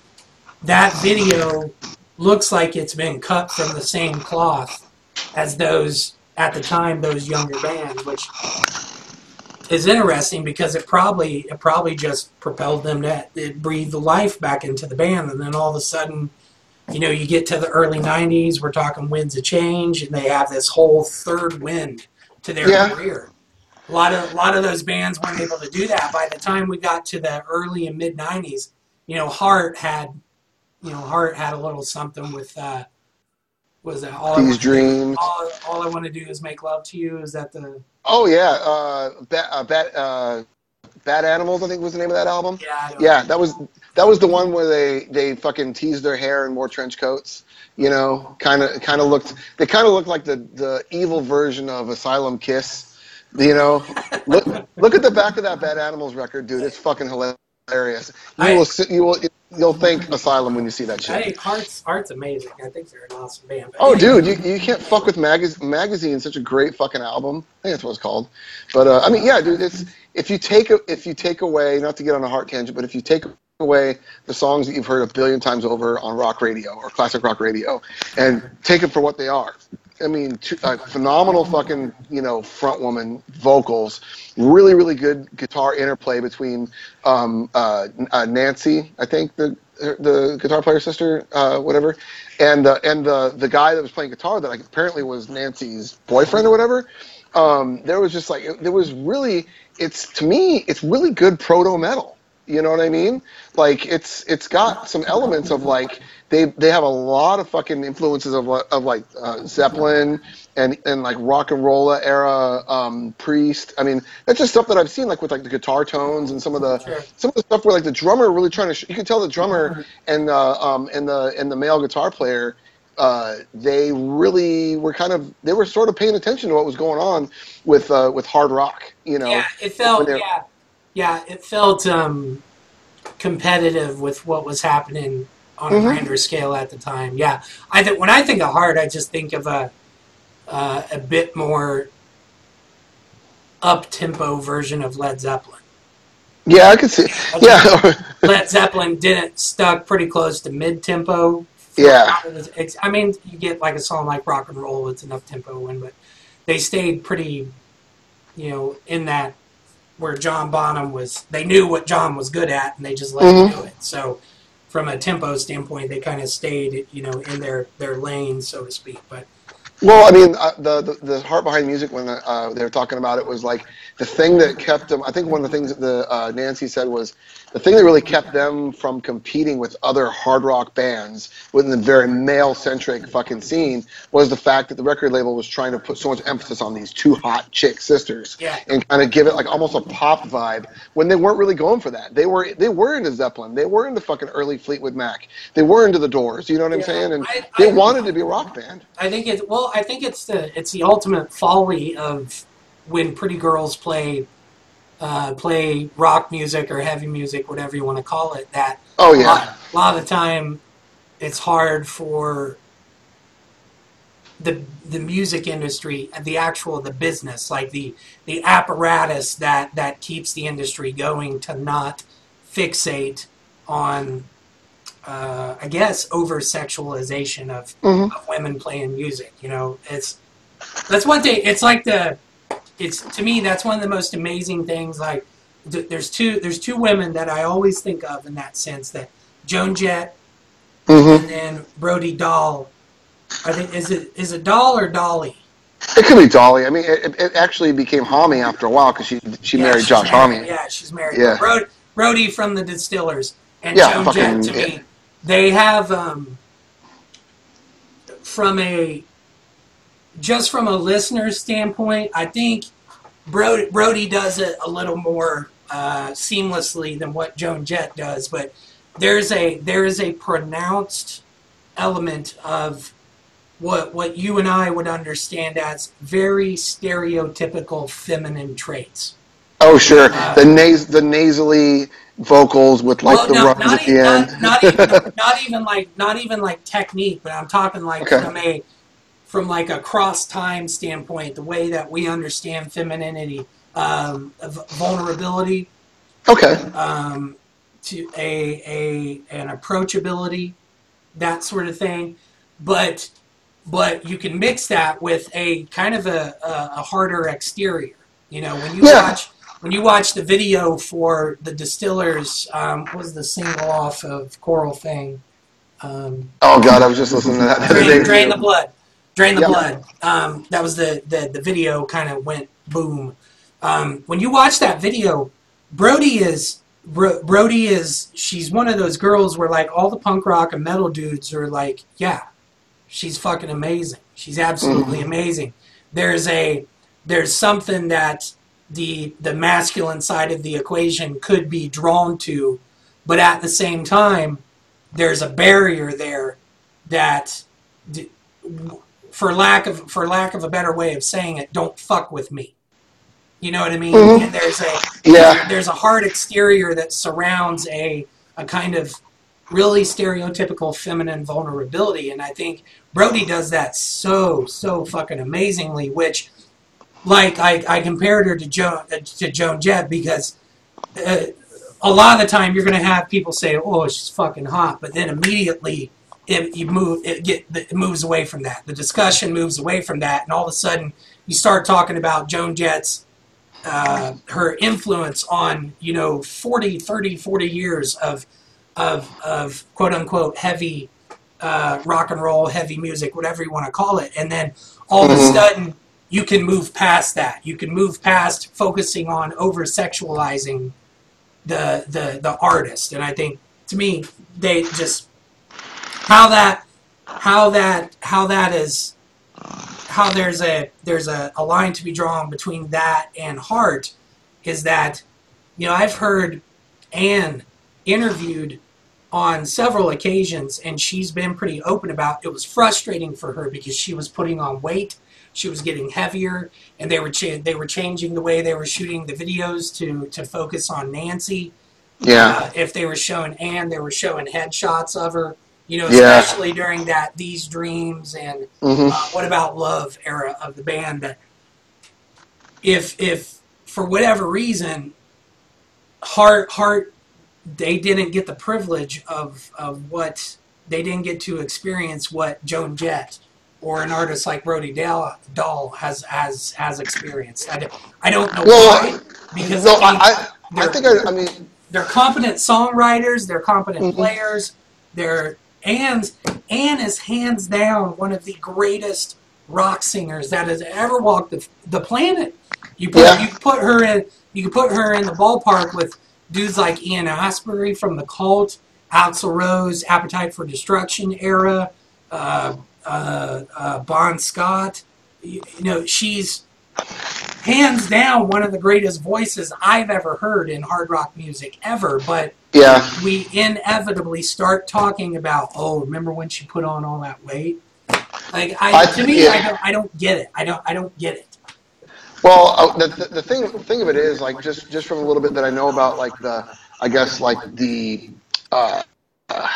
that video looks like it's been cut from the same cloth as those at the time those younger bands, which is interesting because it probably it probably just propelled them to it breathed the life back into the band, and then all of a sudden, you know, you get to the early '90s, we're talking winds of change, and they have this whole third wind to their Yeah. career. A lot of a lot of those bands weren't able to do that. By the time we got to the early and mid '90s, you know, Heart had, you know, Heart had a little something with. Uh, was that all? These dreams. All, all I want to do is make love to you. Is that the? Oh yeah, uh, bat, uh, bat, uh, Bad Animals. I think was the name of that album. Yeah. Yeah, that was that was the one where they they fucking teased their hair and wore trench coats. You know, kind of kind of looked. They kind of looked like the the evil version of Asylum Kiss. You know, look look at the back of that Bad Animals record, dude. It's fucking hilarious. You I- will you will you'll think Asylum when you see that shit. Hey, Heart's Heart's amazing. I think they're an awesome band. Oh, dude, you, you can't fuck with magaz- magazine. Such a great fucking album. I think that's what it's called. But uh, I mean, yeah, dude. It's if you take a, if you take away not to get on a heart tangent, but if you take away the songs that you've heard a billion times over on rock radio or classic rock radio, and take them for what they are. I mean, two, uh, phenomenal fucking you know front woman vocals, really really good guitar interplay between um, uh, uh, Nancy, I think the the guitar player sister, uh, whatever, and and the the guy that was playing guitar that like, apparently was Nancy's boyfriend or whatever. Um, there was just like there was really it's to me it's really good proto metal. You know what I mean? Like it's it's got some elements of like they they have a lot of fucking influences of of like uh, Zeppelin and and like rock and roll era um, Priest. I mean that's just stuff that I've seen like with like the guitar tones and some of the Sure. some of the stuff where like the drummer really trying to sh- you can tell the drummer and uh, um and the and the male guitar player uh, they really were kind of they were sort of paying attention to what was going on with uh, with hard rock. You know, yeah, it felt yeah, yeah, it felt um, competitive with what was happening on Mhm. a grander scale at the time. Yeah, I think when I think of hard, I just think of a uh, a bit more up tempo version of Led Zeppelin. yeah, I could see. Yeah, Led Zeppelin didn't stuck pretty close to mid tempo. yeah, I mean, you get like a song like Rock and Roll, it's enough tempo in, but they stayed pretty, you know, in that where John Bonham was. They knew what John was good at, and they just let him Mhm. do it. So, from a tempo standpoint, they kind of stayed, you know, in their their lane, so to speak. But Well, I mean, uh, the, the the heart behind music when uh, they were talking about it was like the thing that kept them. I think one of the things that the uh, Nancy said was the thing that really kept them from competing with other hard rock bands within the very male centric fucking scene was the fact that the record label was trying to put so much emphasis on these two hot chick sisters Yeah. and kind of give it like almost a pop vibe when they weren't really going for that. They were they were into Zeppelin, they were into fucking early Fleetwood Mac, they were into the Doors. You know what I'm Yeah, saying? And I- they I- wanted to be a rock band. I think it's well. I think it's the it's the ultimate folly of when pretty girls play uh, play rock music or heavy music, whatever you want to call it. That Oh a, lot, a lot of the time, it's hard for the the music industry, the actual the business, like the the apparatus that that keeps the industry going, to not fixate on. Uh, I guess over sexualization of, Mhm. of women playing music. You know, it's that's one thing. It's like the it's to me that's one of the most amazing things. Like th- there's two there's two women that I always think of in that sense that Joan Jett hmm and then Brody Dahl. I think is it is it Dahl or Dolly? It could be Dolly. I mean, it, it actually became Homme after a while because she she Yeah, married Josh married. Yeah, she's married. Yeah. Brody, Brody from the Distillers and Yeah, Joan fucking- Jett to yeah. me, they have um, from a just from a listener's standpoint, I think Brody, Brody does it a little more uh, seamlessly than what Joan Jett does, but there's a there is a pronounced element of what what you and I would understand as very stereotypical feminine traits. Oh sure, the nas- the nasally vocals with like well, the no, runs at e- the end. not, not even not even like not even like technique, but I'm talking like Okay. from a from like a cross time standpoint, the way that we understand femininity, um, vulnerability, okay. um, to a a an approachability, that sort of thing. But but you can mix that with a kind of a, a, harder exterior. You know, when you Yeah. watch when you watch the video for the distillers, um, was the single off of Coral Fang? Um, Oh god, I was just listening to that drain, drain the blood drain the Yep. blood. Um, that was the the, the video kind of went boom. Um, when you watch that video brody is Bro- brody is she's one of those girls where like all the punk rock and metal dudes are like yeah she's fucking amazing. She's absolutely amazing. There's a there's something that the the masculine side of the equation could be drawn to but at the same time there's a barrier there that d- for lack of for lack of a better way of saying it don't fuck with me you know what i mean Mhm. and there's a Yeah. there's a hard exterior that surrounds a a kind of really stereotypical feminine vulnerability and i think brody does that so so fucking amazingly which like i, I compared her to joan uh, to joan jett because uh, a lot of the time you're going to have people say oh she's fucking hot but then immediately it, you move it get it moves away from that. The discussion moves away from that and all of a sudden you start talking about joan jett's uh, her influence on you know 40 30 40 years of of of quote unquote heavy uh, rock and roll heavy music whatever you want to call it and then all of a sudden you can move past that. You can move past focusing on over sexualizing the the the artist and i think to me they just how that how that how that is how there's a there's a, a line to be drawn between that and heart is that you know I've heard Ann interviewed on several occasions and she's been pretty open about it was frustrating for her because she was putting on weight she was getting heavier and they were cha- they were changing the way they were shooting the videos to to focus on Nancy Yeah. uh, if they were showing Ann, they were showing headshots of her. You know, Yeah. especially during that "These Dreams" and hmm uh, "What About Love" era of the band. That if if for whatever reason, Heart Heart, they didn't get the privilege of of what they didn't get to experience what Joan Jett or an artist like Brody Dahl, Dahl has has has experienced. I don't, I don't know Well, why because No, I I, I, think I, I mean, they're competent songwriters, they're competent Mhm. players, they're Ann's Anne is hands down one of the greatest rock singers that has ever walked the, the planet. You put Yeah. you put her in you can put her in the ballpark with dudes like Ian Astbury from the Cult, Axl Rose, Appetite for Destruction era, uh, uh, uh, Bon Scott. You, you know she's hands down one of the greatest voices I've ever heard in hard rock music ever. But yeah. we inevitably start talking about, oh, remember when she put on all that weight? Like, I, I- to me, yeah. I, don't, I don't get it. I don't, I don't get it. Well, uh, the, the, thing the thing of it is like just just from a little bit that I know about like the I guess like the uh, uh,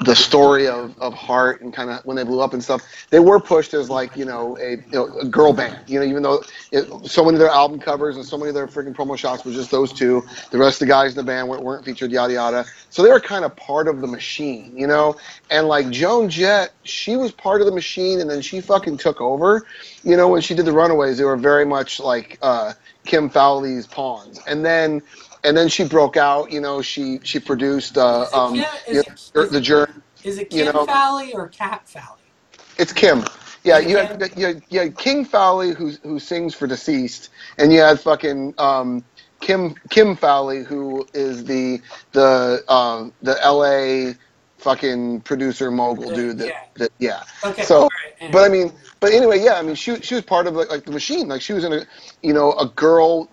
the story of, of Heart and kind of when they blew up and stuff. They were pushed as like you know a, you know, a girl band. You know, even though it, so many of their album covers and so many of their freaking promo shots was just those two. The rest of the guys in the band weren't, weren't featured. Yada yada. So they were kind of part of the machine. You know, and like Joan Jett, she was part of the machine, and then she fucking took over you know, when she did the Runaways, they were very much like uh, Kim Fowley's pawns, and then and then she broke out. You know, she she produced uh, um, Kim- you know, it- the, journey. Is it You Kim know- Fowley or Cat Fowley? It's Kim. Yeah, you had, you had, you had King Fowley who who sings for Deceased, and you had fucking um, Kim Kim Fowley who is the the um, the L.A. fucking producer mogul dude. That, yeah. that yeah. Okay. So, right, and- But I mean, but anyway, yeah. I mean, she she was part of like, like the machine. Like she was in a, you know, a girl,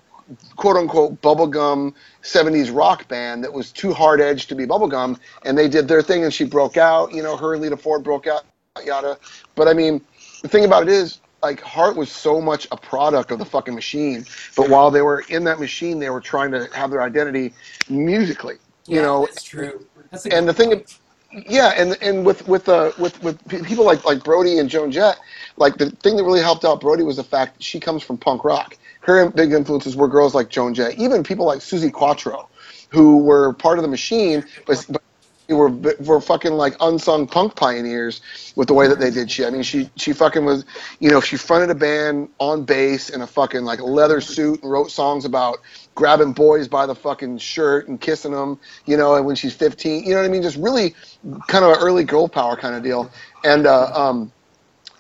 quote unquote, bubblegum '70s rock band that was too hard edged to be bubblegum, and they did their thing, and she broke out. You know, her and Lita Ford broke out. yada. But I mean, the thing about it is, like, Heart was so much a product of the fucking machine. But while they were in that machine, they were trying to have their identity musically. You Yeah, know, that's true. That's and the thing, yeah, and and with with uh with with people like like Brody and Joan Jett, like the thing that really helped out Brody was the fact that she comes from punk rock. Her big influences were girls like Joan Jett, even people like Suzi Quatro, who were part of the machine, but. but were were fucking like unsung punk pioneers with the way that they did shit. I mean, she she fucking was, you know, she fronted a band on bass in a fucking like leather suit and wrote songs about grabbing boys by the fucking shirt and kissing them, you know, and when she's 15, you know what I mean? Just really kind of an early girl power kind of deal. And, uh, um,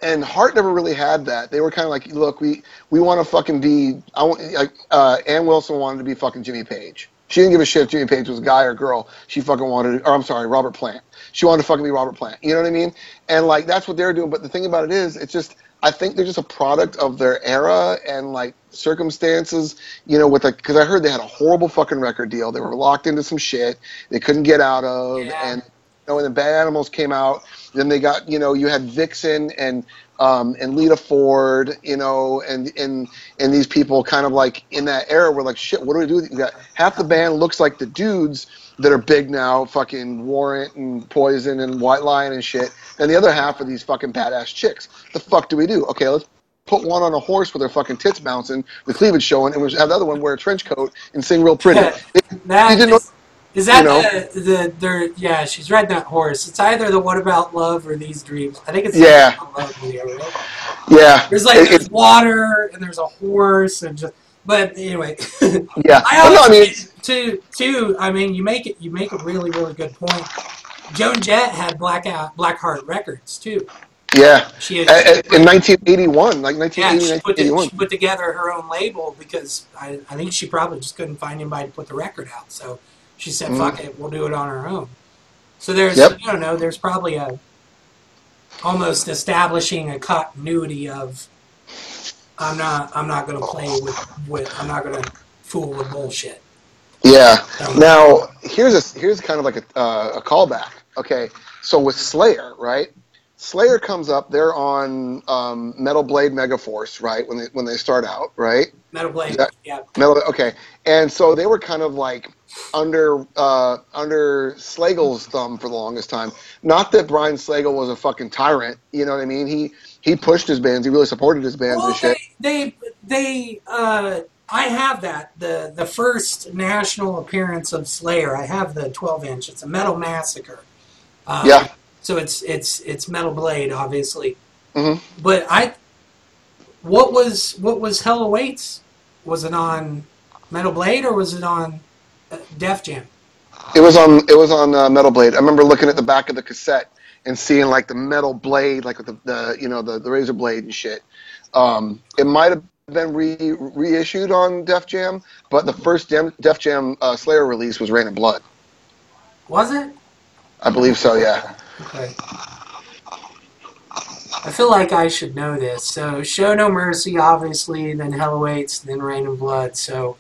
and Heart never really had that. They were kind of like, look, we, we want to fucking be, I want, like, uh, Ann Wilson wanted to be fucking Jimmy Page. She didn't give a shit if Jimmy Page was a guy or girl. She fucking wanted, or I'm sorry, Robert Plant. She wanted to fucking be Robert Plant. You know what I mean? And like, that's what they're doing. But the thing about it is, it's just, I think they're just a product of their era and like circumstances, you know, with like, cause I heard they had a horrible fucking record deal. They were locked into some shit they couldn't get out of. Yeah. And, know, when the Bad Animals came out, then they got, you know, you had Vixen and, um, and Lita Ford, you know, and, and, and these people kind of like in that era were like, shit, what do we do? You got half the band looks like the dudes that are big now, fucking Warrant and Poison and White Lion and shit. And the other half are these fucking badass chicks. The fuck do we do? Okay, let's put one on a horse with her fucking tits bouncing, the cleavage showing, and we'll have the other one wear a trench coat and sing real pretty. That you didn't know- is, that you know? the the they're yeah she's riding that horse. It's either the What About Love or These Dreams. I think it's the Yeah. What About Love video, yeah. There's like It- there's water and there's a horse and just but anyway. yeah. I But no, I mean, to to I mean you make it you make a really really good point. Joan Jett had Black out Black Heart Records too. yeah. She had, In 1981, like yeah, she put, the, 1981. she put together her own label because I, I think she probably just couldn't find anybody to put the record out. So she said, Mhm. "Fuck it, we'll do it on our own." So there's Yep. I don't know there's probably a almost establishing a continuity of I'm not I'm not going to play with with I'm not going to fool with bullshit. Yeah. Um, Now here's a here's kind of like a uh, a callback. Okay, so with Slayer, right? Slayer comes up. They're on um, Metal Blade Megaforce, right? When they when they start out, right? Metal Blade, Yeah. yeah. Metal. Okay, and so they were kind of like under uh, under Slagel's thumb for the longest time. Not that Brian Slagel was a fucking tyrant. You know what I mean? He he pushed his bands. He really supported his bands Well, and shit. they, they, they, uh, I have that the the first national appearance of Slayer. I have the 12 inch. It's a Metal Massacre. Uh, Yeah. So it's it's it's Metal Blade, obviously. Mhm. But I, what was what was Hell Awaits? Was it on Metal Blade or was it on Def Jam? It was on it was on uh, Metal Blade. I remember looking at the back of the cassette and seeing like the metal blade, like with the, the you know the, the razor blade and shit. Um, it might have been re reissued on Def Jam, but the first Dem- Def Jam uh, Slayer release was Reign in Blood. Was it? I believe so. Yeah. Okay. I feel like I should know this. So, Show No Mercy, obviously, then Hell Awaits, then Reign in Blood. So,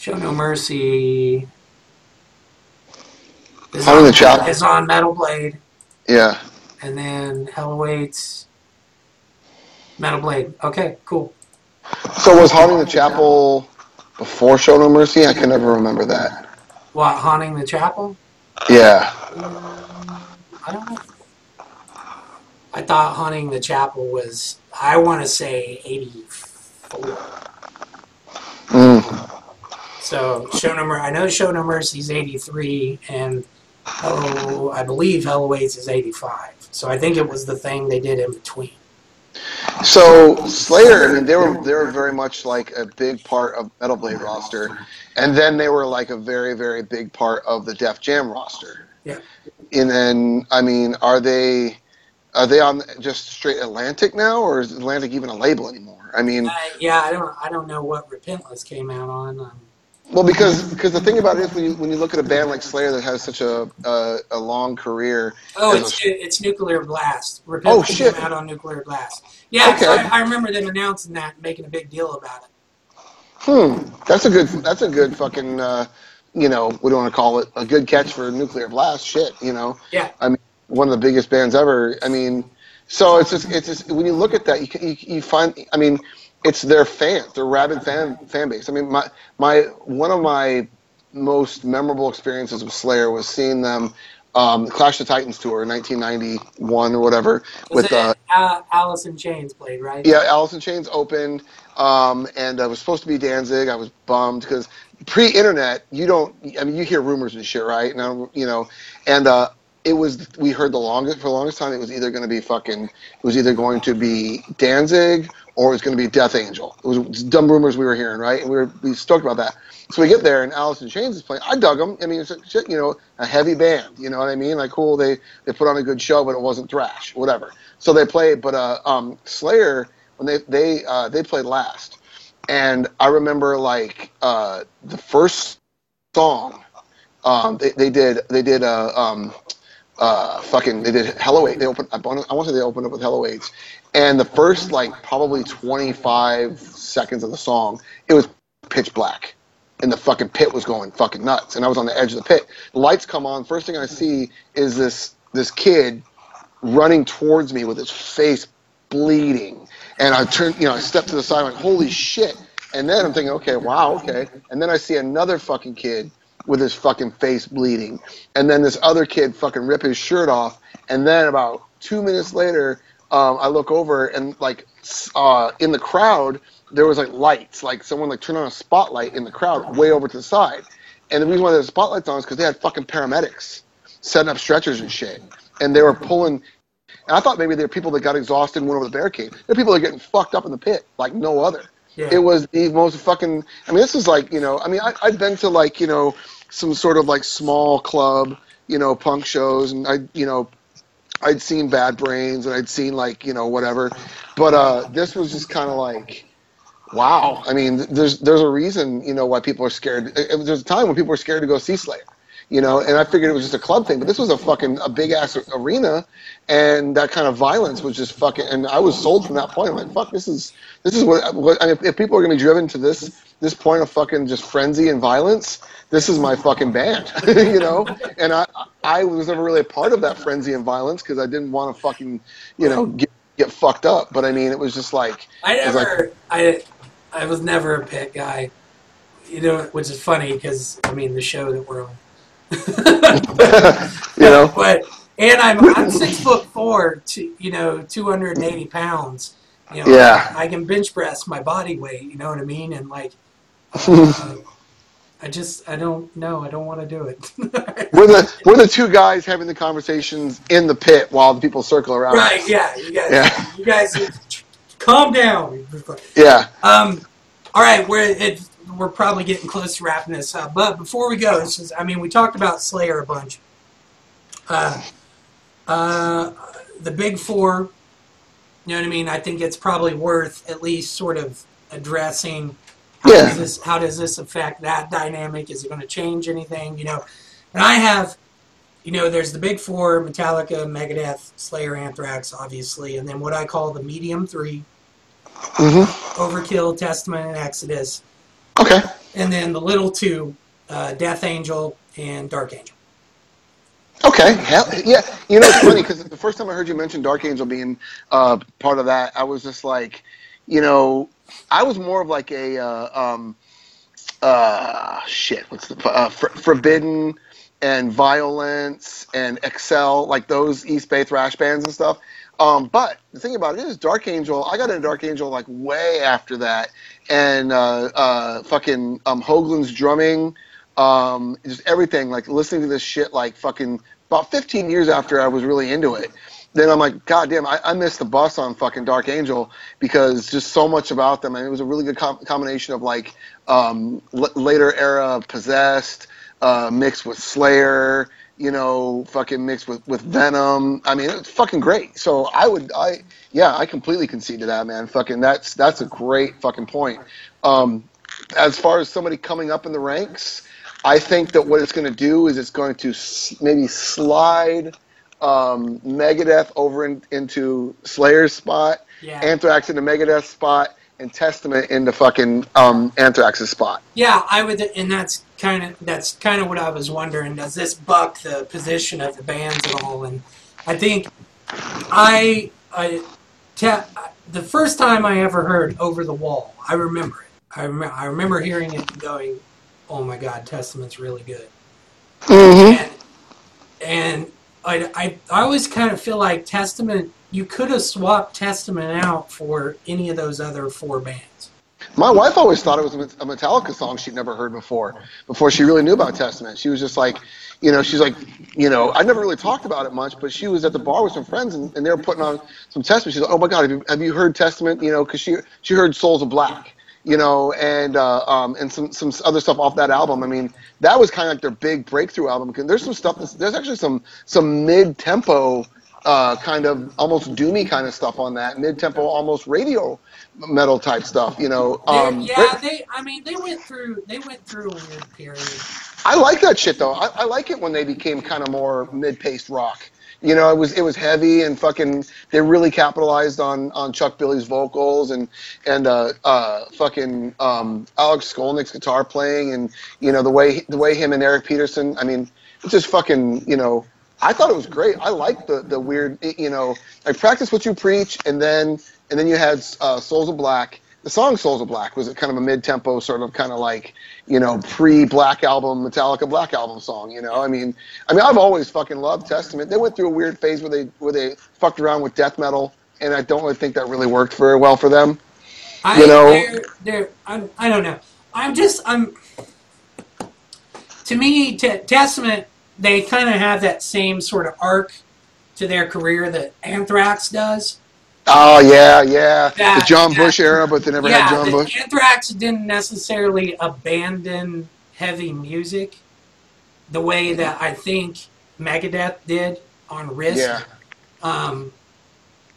Show No Mercy is, in on, the Chapel. is on Metal Blade, Yeah. and then Hell Awaits, Metal Blade. Okay, cool. So was Haunting the Chapel before Show No Mercy? I can never remember that. What, Haunting the Chapel? Yeah. I don't know. I thought Haunting the Chapel was, I want to say 84. Mm. So show number, I know show number is 83, and oh, I believe Hell Awaits is 85. So I think it was the thing they did in between. So Slayer, I mean, they were they were very much like a big part of Metal Blade roster, and then they were like a very very big part of the Def Jam roster. Yeah. And then, I mean, are they are they on just straight Atlantic now, or is Atlantic even a label anymore? I mean, Uh, yeah, I don't, I don't know what Repentless came out on. Um, well, because because the thing about it is when you when you look at a band like Slayer that has such a a, a long career, oh, it's a- it's Nuclear Blast. Oh, shit. out on Nuclear Blast. Yeah, Okay. I, I remember them announcing that, and making a big deal about it. Hmm, that's a good that's a good fucking uh, you know what do you want to call it a good catch for nuclear blast shit you know Yeah. I mean one of the biggest bands ever. I mean, so it's just it's just when you look at that, you you, you find. I mean, it's their fans, their rabid fan fan base. I mean, my my one of my most memorable experiences with Slayer was seeing them um, Clash of the Titans tour in 1991 or whatever Was with it uh, uh, Alice in Chains played, right? yeah, Alice in Chains opened, um, and it was supposed to be Danzig. I was bummed because pre-internet, you don't. I mean, you hear rumors and shit, right? And I you know, and uh, it was. We heard the longest for the longest time. It was either going to be fucking. It was either going to be Danzig or it was going to be Death Angel. It was dumb rumors we were hearing, right? And we were we stoked about that. So we get there and Alice in Chains is playing. I dug them. I mean, it's a, you know, a heavy band. You know what I mean? Like, cool. They they put on a good show, but it wasn't thrash, whatever. So they played, but uh, um, Slayer when they they uh, they played last, and I remember like uh, the first song um, they, they did they did uh, um, uh, fucking they did Hell Awaits. They opened I want to say they opened up with Hell Awaits, and the first like probably 25 seconds of the song it was pitch black. And the fucking pit was going fucking nuts, and I was on the edge of the pit. Lights come on. First thing I see is this this kid running towards me with his face bleeding. And I turned, you know, I stepped to the side, went, holy shit. And then I'm thinking, okay, wow, okay. And then I see another fucking kid with his fucking face bleeding. And then this other kid fucking rip his shirt off. And then about two minutes later, um, I look over and like uh, in the crowd, there was like lights, like someone like turned on a spotlight in the crowd way over to the side. And the reason why there's spotlights on is because they had fucking paramedics setting up stretchers and shit. And they were pulling and I thought maybe there were people that got exhausted and went over the barricade. There are people that are getting fucked up in the pit like no other. Yeah. It was the most fucking. I mean, this is like you know. I mean, I, I'd been to like you know some sort of like small club you know punk shows, and I you know I'd seen Bad Brains and I'd seen like you know whatever, but uh, this was just kind of like. Wow, I mean, there's there's a reason, you know, why people are scared. There's a time when people were scared to go see Slayer, you know, and I figured it was just a club thing, but this was a fucking a big ass arena, and that kind of violence was just fucking. And I was sold from that point. I'm like, fuck, this is this is what. what I mean, if people are gonna be driven to this this point of fucking just frenzy and violence, this is my fucking band, you know. And I I was never really a part of that frenzy and violence because I didn't want to fucking, you know, get get fucked up. But I mean, it was just like I was like- never, I, I was never a pit guy. You know, which is funny because I mean the show that we're on. you know. but and I'm I'm six foot four, to, you know, two hundred and eighty pounds. You know, Yeah. I can bench press my body weight. You know what I mean? And like, uh, I just I don't know. I don't want to do it. We're the we're the two guys having the conversations in the pit while the people circle around. right? us. Yeah. You guys. Yeah. You guys. Calm down. Yeah. Um, all right, we're it, we're probably getting close to wrapping this up. But before we go, this is, I mean, we talked about Slayer a bunch. Uh, uh, the big four. You know what I mean? I think it's probably worth at least sort of addressing. How Yeah. does this how does this affect that dynamic? Is it going to change anything? You know, and I have. You know, there's the big four: Metallica, Megadeth, Slayer, Anthrax, obviously, and then what I call the medium three: hmm Overkill, Testament, and Exodus, Okay. and then the little two, uh, Death Angel and Dark Angel. Okay. Hell, yeah. You know, it's funny because the first time I heard you mention Dark Angel being uh, part of that, I was just like, you know, I was more of like a uh, um, uh, shit. What's the uh, for, Forbidden and Vio-lence and Excel, like those East Bay thrash bands and stuff. Um, but the thing about it is, Dark Angel. I got into Dark Angel like way after that, and uh, uh, fucking um, Hoglan's drumming, um, just everything. Like listening to this shit, like fucking about 15 years after I was really into it. Then I'm like, God damn, I, I missed the bus on fucking Dark Angel because just so much about them, and it was a really good com- combination of like um, l- later era Possessed uh, mixed with Slayer, you know, fucking mixed with, with Venom. I mean, it's fucking great. So I would, I yeah, I completely concede to that, man. Fucking that's that's a great fucking point. Um, as far as somebody coming up in the ranks, I think that what it's going to do is it's going to s- maybe slide um, Megadeth over in, into Slayer's spot, Yeah. Anthrax into Megadeth's spot, and Testament into fucking um, Anthrax's spot. Yeah, I would, and that's kind of that's kind of what I was wondering. Does this buck the position of the bands at all? And I think I I te- the first time I ever heard Over the Wall, I remember it. I remember I remember hearing it going, "Oh my God, Testament's really good." And, and I, I I always kind of feel like Testament. You could have swapped Testament out for any of those other four bands. My wife always thought it was a Metallica song she'd never heard before, before she really knew about Testament. She was just like, you know, she's like, you know, I never really talked about it much, but she was at the bar with some friends and, and they were putting on some Testament. She's like, oh my God, have you, have you heard Testament? You know, because she, she heard Souls of Black, you know, and, uh, um, and some, some other stuff off that album. I mean, that was kind of like their big breakthrough album. There's some stuff, that's, there's actually some, some mid tempo, uh, kind of almost doomy kind of stuff on that mid tempo, almost radio metal type stuff, you know. Um, yeah, they. I mean, they went through. They went through a weird period. I like that shit though. I, I like it when they became kind of more mid-paced rock. You know, it was it was heavy and fucking. They really capitalized on on Chuck Billy's vocals and and uh, uh, fucking um, Alex Skolnick's guitar playing and you know the way the way him and Eric Peterson. I mean, it's just fucking. You know, I thought it was great. I liked the the weird. You know, like practice what you preach, and then and then you had uh, Souls of Black. The song Souls of Black was it kind of a mid-tempo sort of kind of like, you know, pre-Black Album, Metallica Black Album song, you know? I mean, I mean, I've always fucking loved Testament. They went through a weird phase where they where they fucked around with death metal, and I don't really think that really worked very well for them. I, You know- they're, they're, I'm, I don't know. I'm just, I'm. To me, T- Testament, they kind of have that same sort of arc to their career that Anthrax does. Oh yeah, yeah. That- the John that- Bush era, but they never yeah, had John Bush. Anthrax didn't necessarily abandon heavy music the way that I think Megadeth did on Risk. Yeah. um,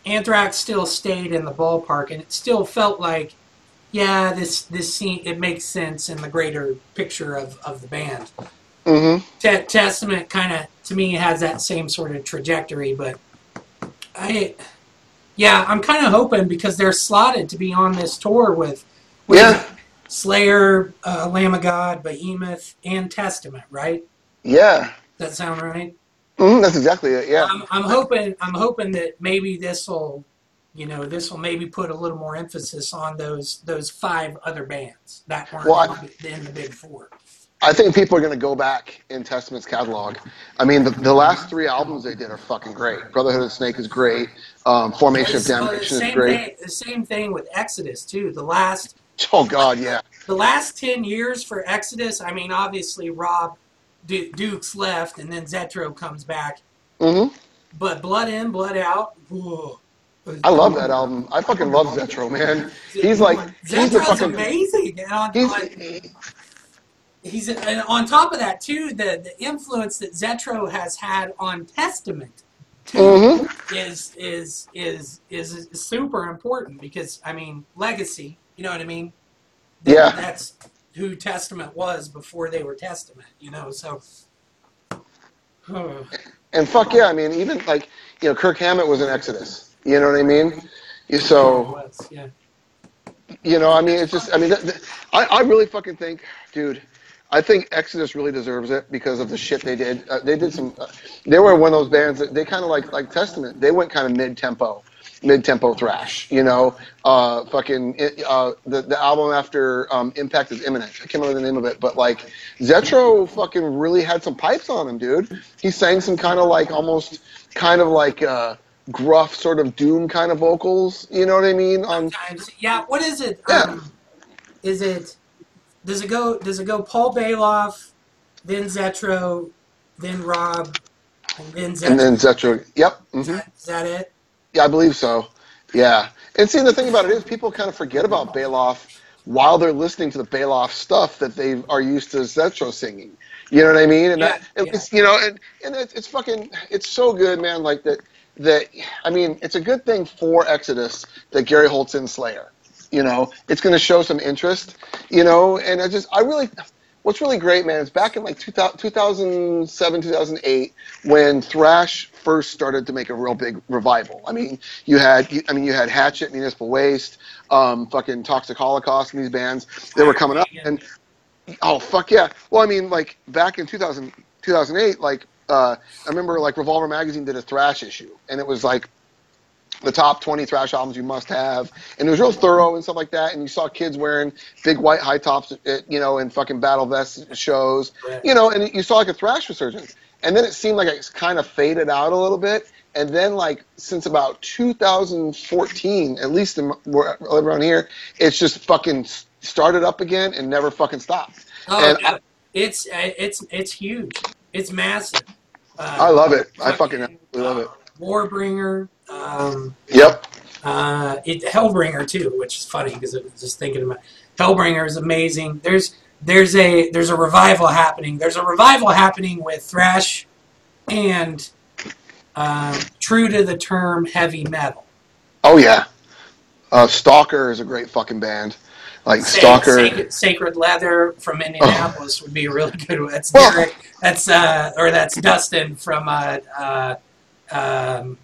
Anthrax still stayed in the ballpark, and it still felt like, yeah, this this scene it makes sense in the greater picture of, of the band. Mm-hmm. Te- Testament kind of to me has that same sort of trajectory, but I, yeah, I'm kind of hoping because they're slotted to be on this tour with, with Yeah. Slayer, uh, Lamb of God, Behemoth, and Testament. Right? Yeah. Does that sound right? hmm that's exactly it. Yeah. I'm, I'm hoping I'm hoping that maybe this will, you know, this will maybe put a little more emphasis on those those five other bands that weren't Well, I- in the big four. I think people are going to go back in Testament's catalog. I mean, the, the last three albums they did are fucking great. Brotherhood of the Snake is great. Um, Formation of uh, Damnation is great. thing. The same thing with Exodus too. The last Oh God, yeah. the last ten years for Exodus. I mean, obviously Rob Du- Dukes left, and then Zetro comes back. Mm-hmm. But Blood In, Blood Out. whoa. I love that album. I fucking love Zetro, man. He's like, he's the Zetro's fucking. amazing. He's, he's and on top of that too the the influence that Zetro has had on Testament too Mhm. is is is is super important because I mean legacy you know what I mean That- Yeah. that's who Testament was before they were Testament you know so and fuck yeah, I mean, even like, you know, Kirk Hammett was in Exodus. You know what I mean? So, yeah you know, I mean, it's just, I mean, th- th- I, I really fucking think, dude, I think Exodus really deserves it because of the shit they did. Uh, they did some, uh, they were one of those bands that they kind of like, like Testament. They went kind of mid tempo, mid tempo thrash, you know, uh, fucking, uh, the, the album after, um, Impact is Imminent. I can't remember the name of it, but like, Zetro fucking really had some pipes on him, dude. He sang some kind of like, almost kind of like, uh, gruff sort of doom kind of vocals, you know what I mean? On, yeah what is it Yeah. um, is it does it go does it go Paul Baloff then Zetro then Rob and then Zetro and then Zetro, yep. hmm Is that, is that it? Yeah, I believe so. Yeah. And see, the thing about it is, people kind of forget about Baloff while they're listening to the Bailoff stuff that they are used to Zetro singing. You know what I mean? And that, Yeah, it's, you know, and, and it's, it's fucking, it's so good, man. Like that, that, I mean, it's a good thing for Exodus that Gary Holt's in Slayer. You know, it's going to show some interest, you know, and I just, I really, what's really great, man, is back in like 2000, 2007, 2008, when thrash first started to make a real big revival. I mean, you had, you- I mean, you had Hatchet, Municipal Waste, um, fucking Toxic Holocaust, and these bands they were coming up, and oh fuck yeah. Well, I mean, like back in 2000, 2008, like uh, I remember like Revolver magazine did a thrash issue, and it was like the top 20 thrash albums you must have, and it was real thorough and stuff like that. And you saw kids wearing big white high tops, at, you know, in fucking battle vest shows, you know, and you saw like a thrash resurgence. And then it seemed like it's kind of faded out a little bit. And then, like since about 2014, at least in, around here, it's just fucking started up again and never fucking stopped. Oh, and yeah. it's uh, it's it's huge. It's massive. Uh, I love it. I fucking absolutely love it. Warbringer, um, Yep. uh, it, Hellbringer too, which is funny because I was just thinking about Hellbringer is amazing. There's there's a there's a revival happening. There's a revival happening with thrash and um, true to the term heavy metal. Oh yeah. Uh, Stalker is a great fucking band. Like Sa- Stalker. Sacred, Sacred Leather from Indianapolis would be a really good one. That's Well- Derek. That's uh, or that's Dustin from uh, uh, um,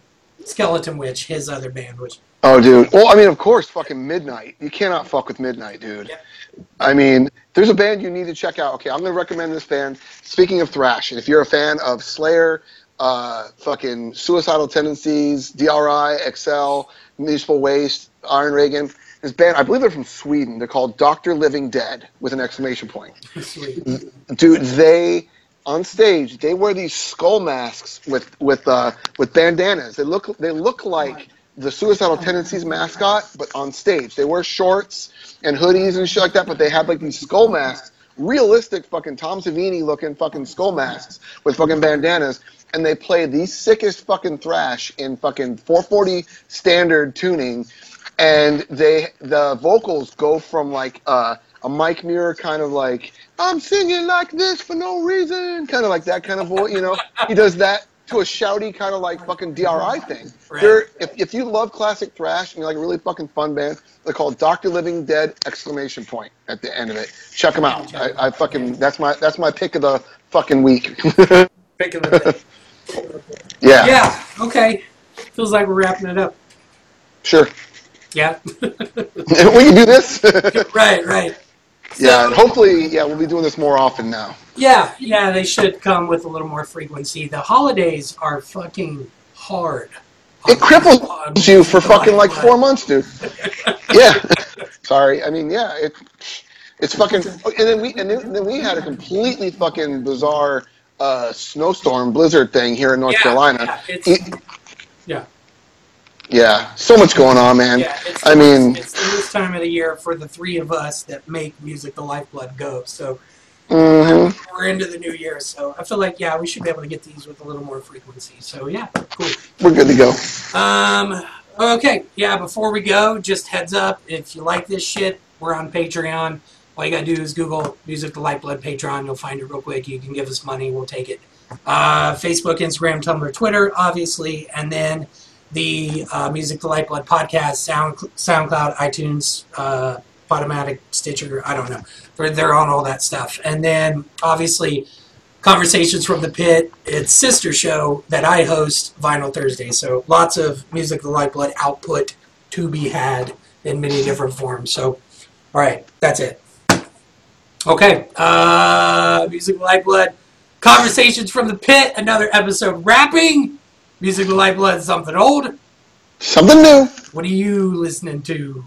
Skeletonwitch, his other band, which Oh, dude. Well, I mean, of course, fucking Midnight. You cannot fuck with Midnight, dude. Yeah. I mean, there's a band you need to check out. Okay, I'm going to recommend this band. Speaking of thrash, and if you're a fan of Slayer, uh, fucking Suicidal Tendencies, DRI, Excel, Municipal Waste, Iron Reagan, this band, I believe they're from Sweden. They're called Doctor Living Dead with an exclamation point. dude they on stage they wear these skull masks with with uh with bandanas. They look they look like the suicidal tendencies mascot but on stage. They wear shorts and hoodies and shit like that but they have like these skull masks. Realistic fucking tom savini looking fucking skull masks with fucking bandanas and they play the sickest fucking thrash in fucking 440 standard tuning and they the vocals go from like uh, a Mike Muir kind of like I'm singing like this for no reason, kind of like that kind of voice. You know, he does that to a shouty kind of like fucking DRI thing. Right. They're, if if you love classic thrash and you're like a really fucking fun band, they're called Doctor Living Dead exclamation point at the end of it. Check them out. I, I fucking that's my that's my pick of the fucking week. Pick of the yeah, yeah. Okay. Feels like we're wrapping it up. sure. Yeah. we can do this. right. Right. Yeah, and hopefully, yeah, we'll be doing this more often now. Yeah. Yeah. They should come with a little more frequency. The holidays are fucking hard. It cripples On- you for fucking like four months, dude. Yeah. Sorry. I mean, yeah. It, it's fucking. And then we and then, we had a completely fucking bizarre uh, snowstorm blizzard thing here in North Yeah, Carolina. yeah, Yeah. Yeah. So much going on, man. Yeah, it's, I mean, it's the worst time of the year for the three of us that make music the lifeblood go. So mhm. we're into the new year, so I feel like yeah, we should be able to get these with a little more frequency. So yeah, cool. we're good to go. Um, okay, yeah. Before we go, just heads up: if you like this shit, we're on Patreon. All you gotta do is Google "Music the Lifeblood" Patreon. You'll find it real quick. You can give us money, we'll take it. Uh, Facebook, Instagram, Tumblr, Twitter, obviously, and then the uh, Music the Lifeblood podcast, Sound SoundCloud, iTunes, uh, Podomatic, Stitcher. I don't know. They're, they're on all that stuff, and then obviously. Conversations from the Pit, its sister show that I host, Vinyl Thursday. So lots of Music the Lifeblood output to be had in many different forms. So, all right, that's it. Okay, uh, Music the Lifeblood, Conversations from the Pit, another episode wrapping. Music Lifeblood, something old. Something new. What are you listening to?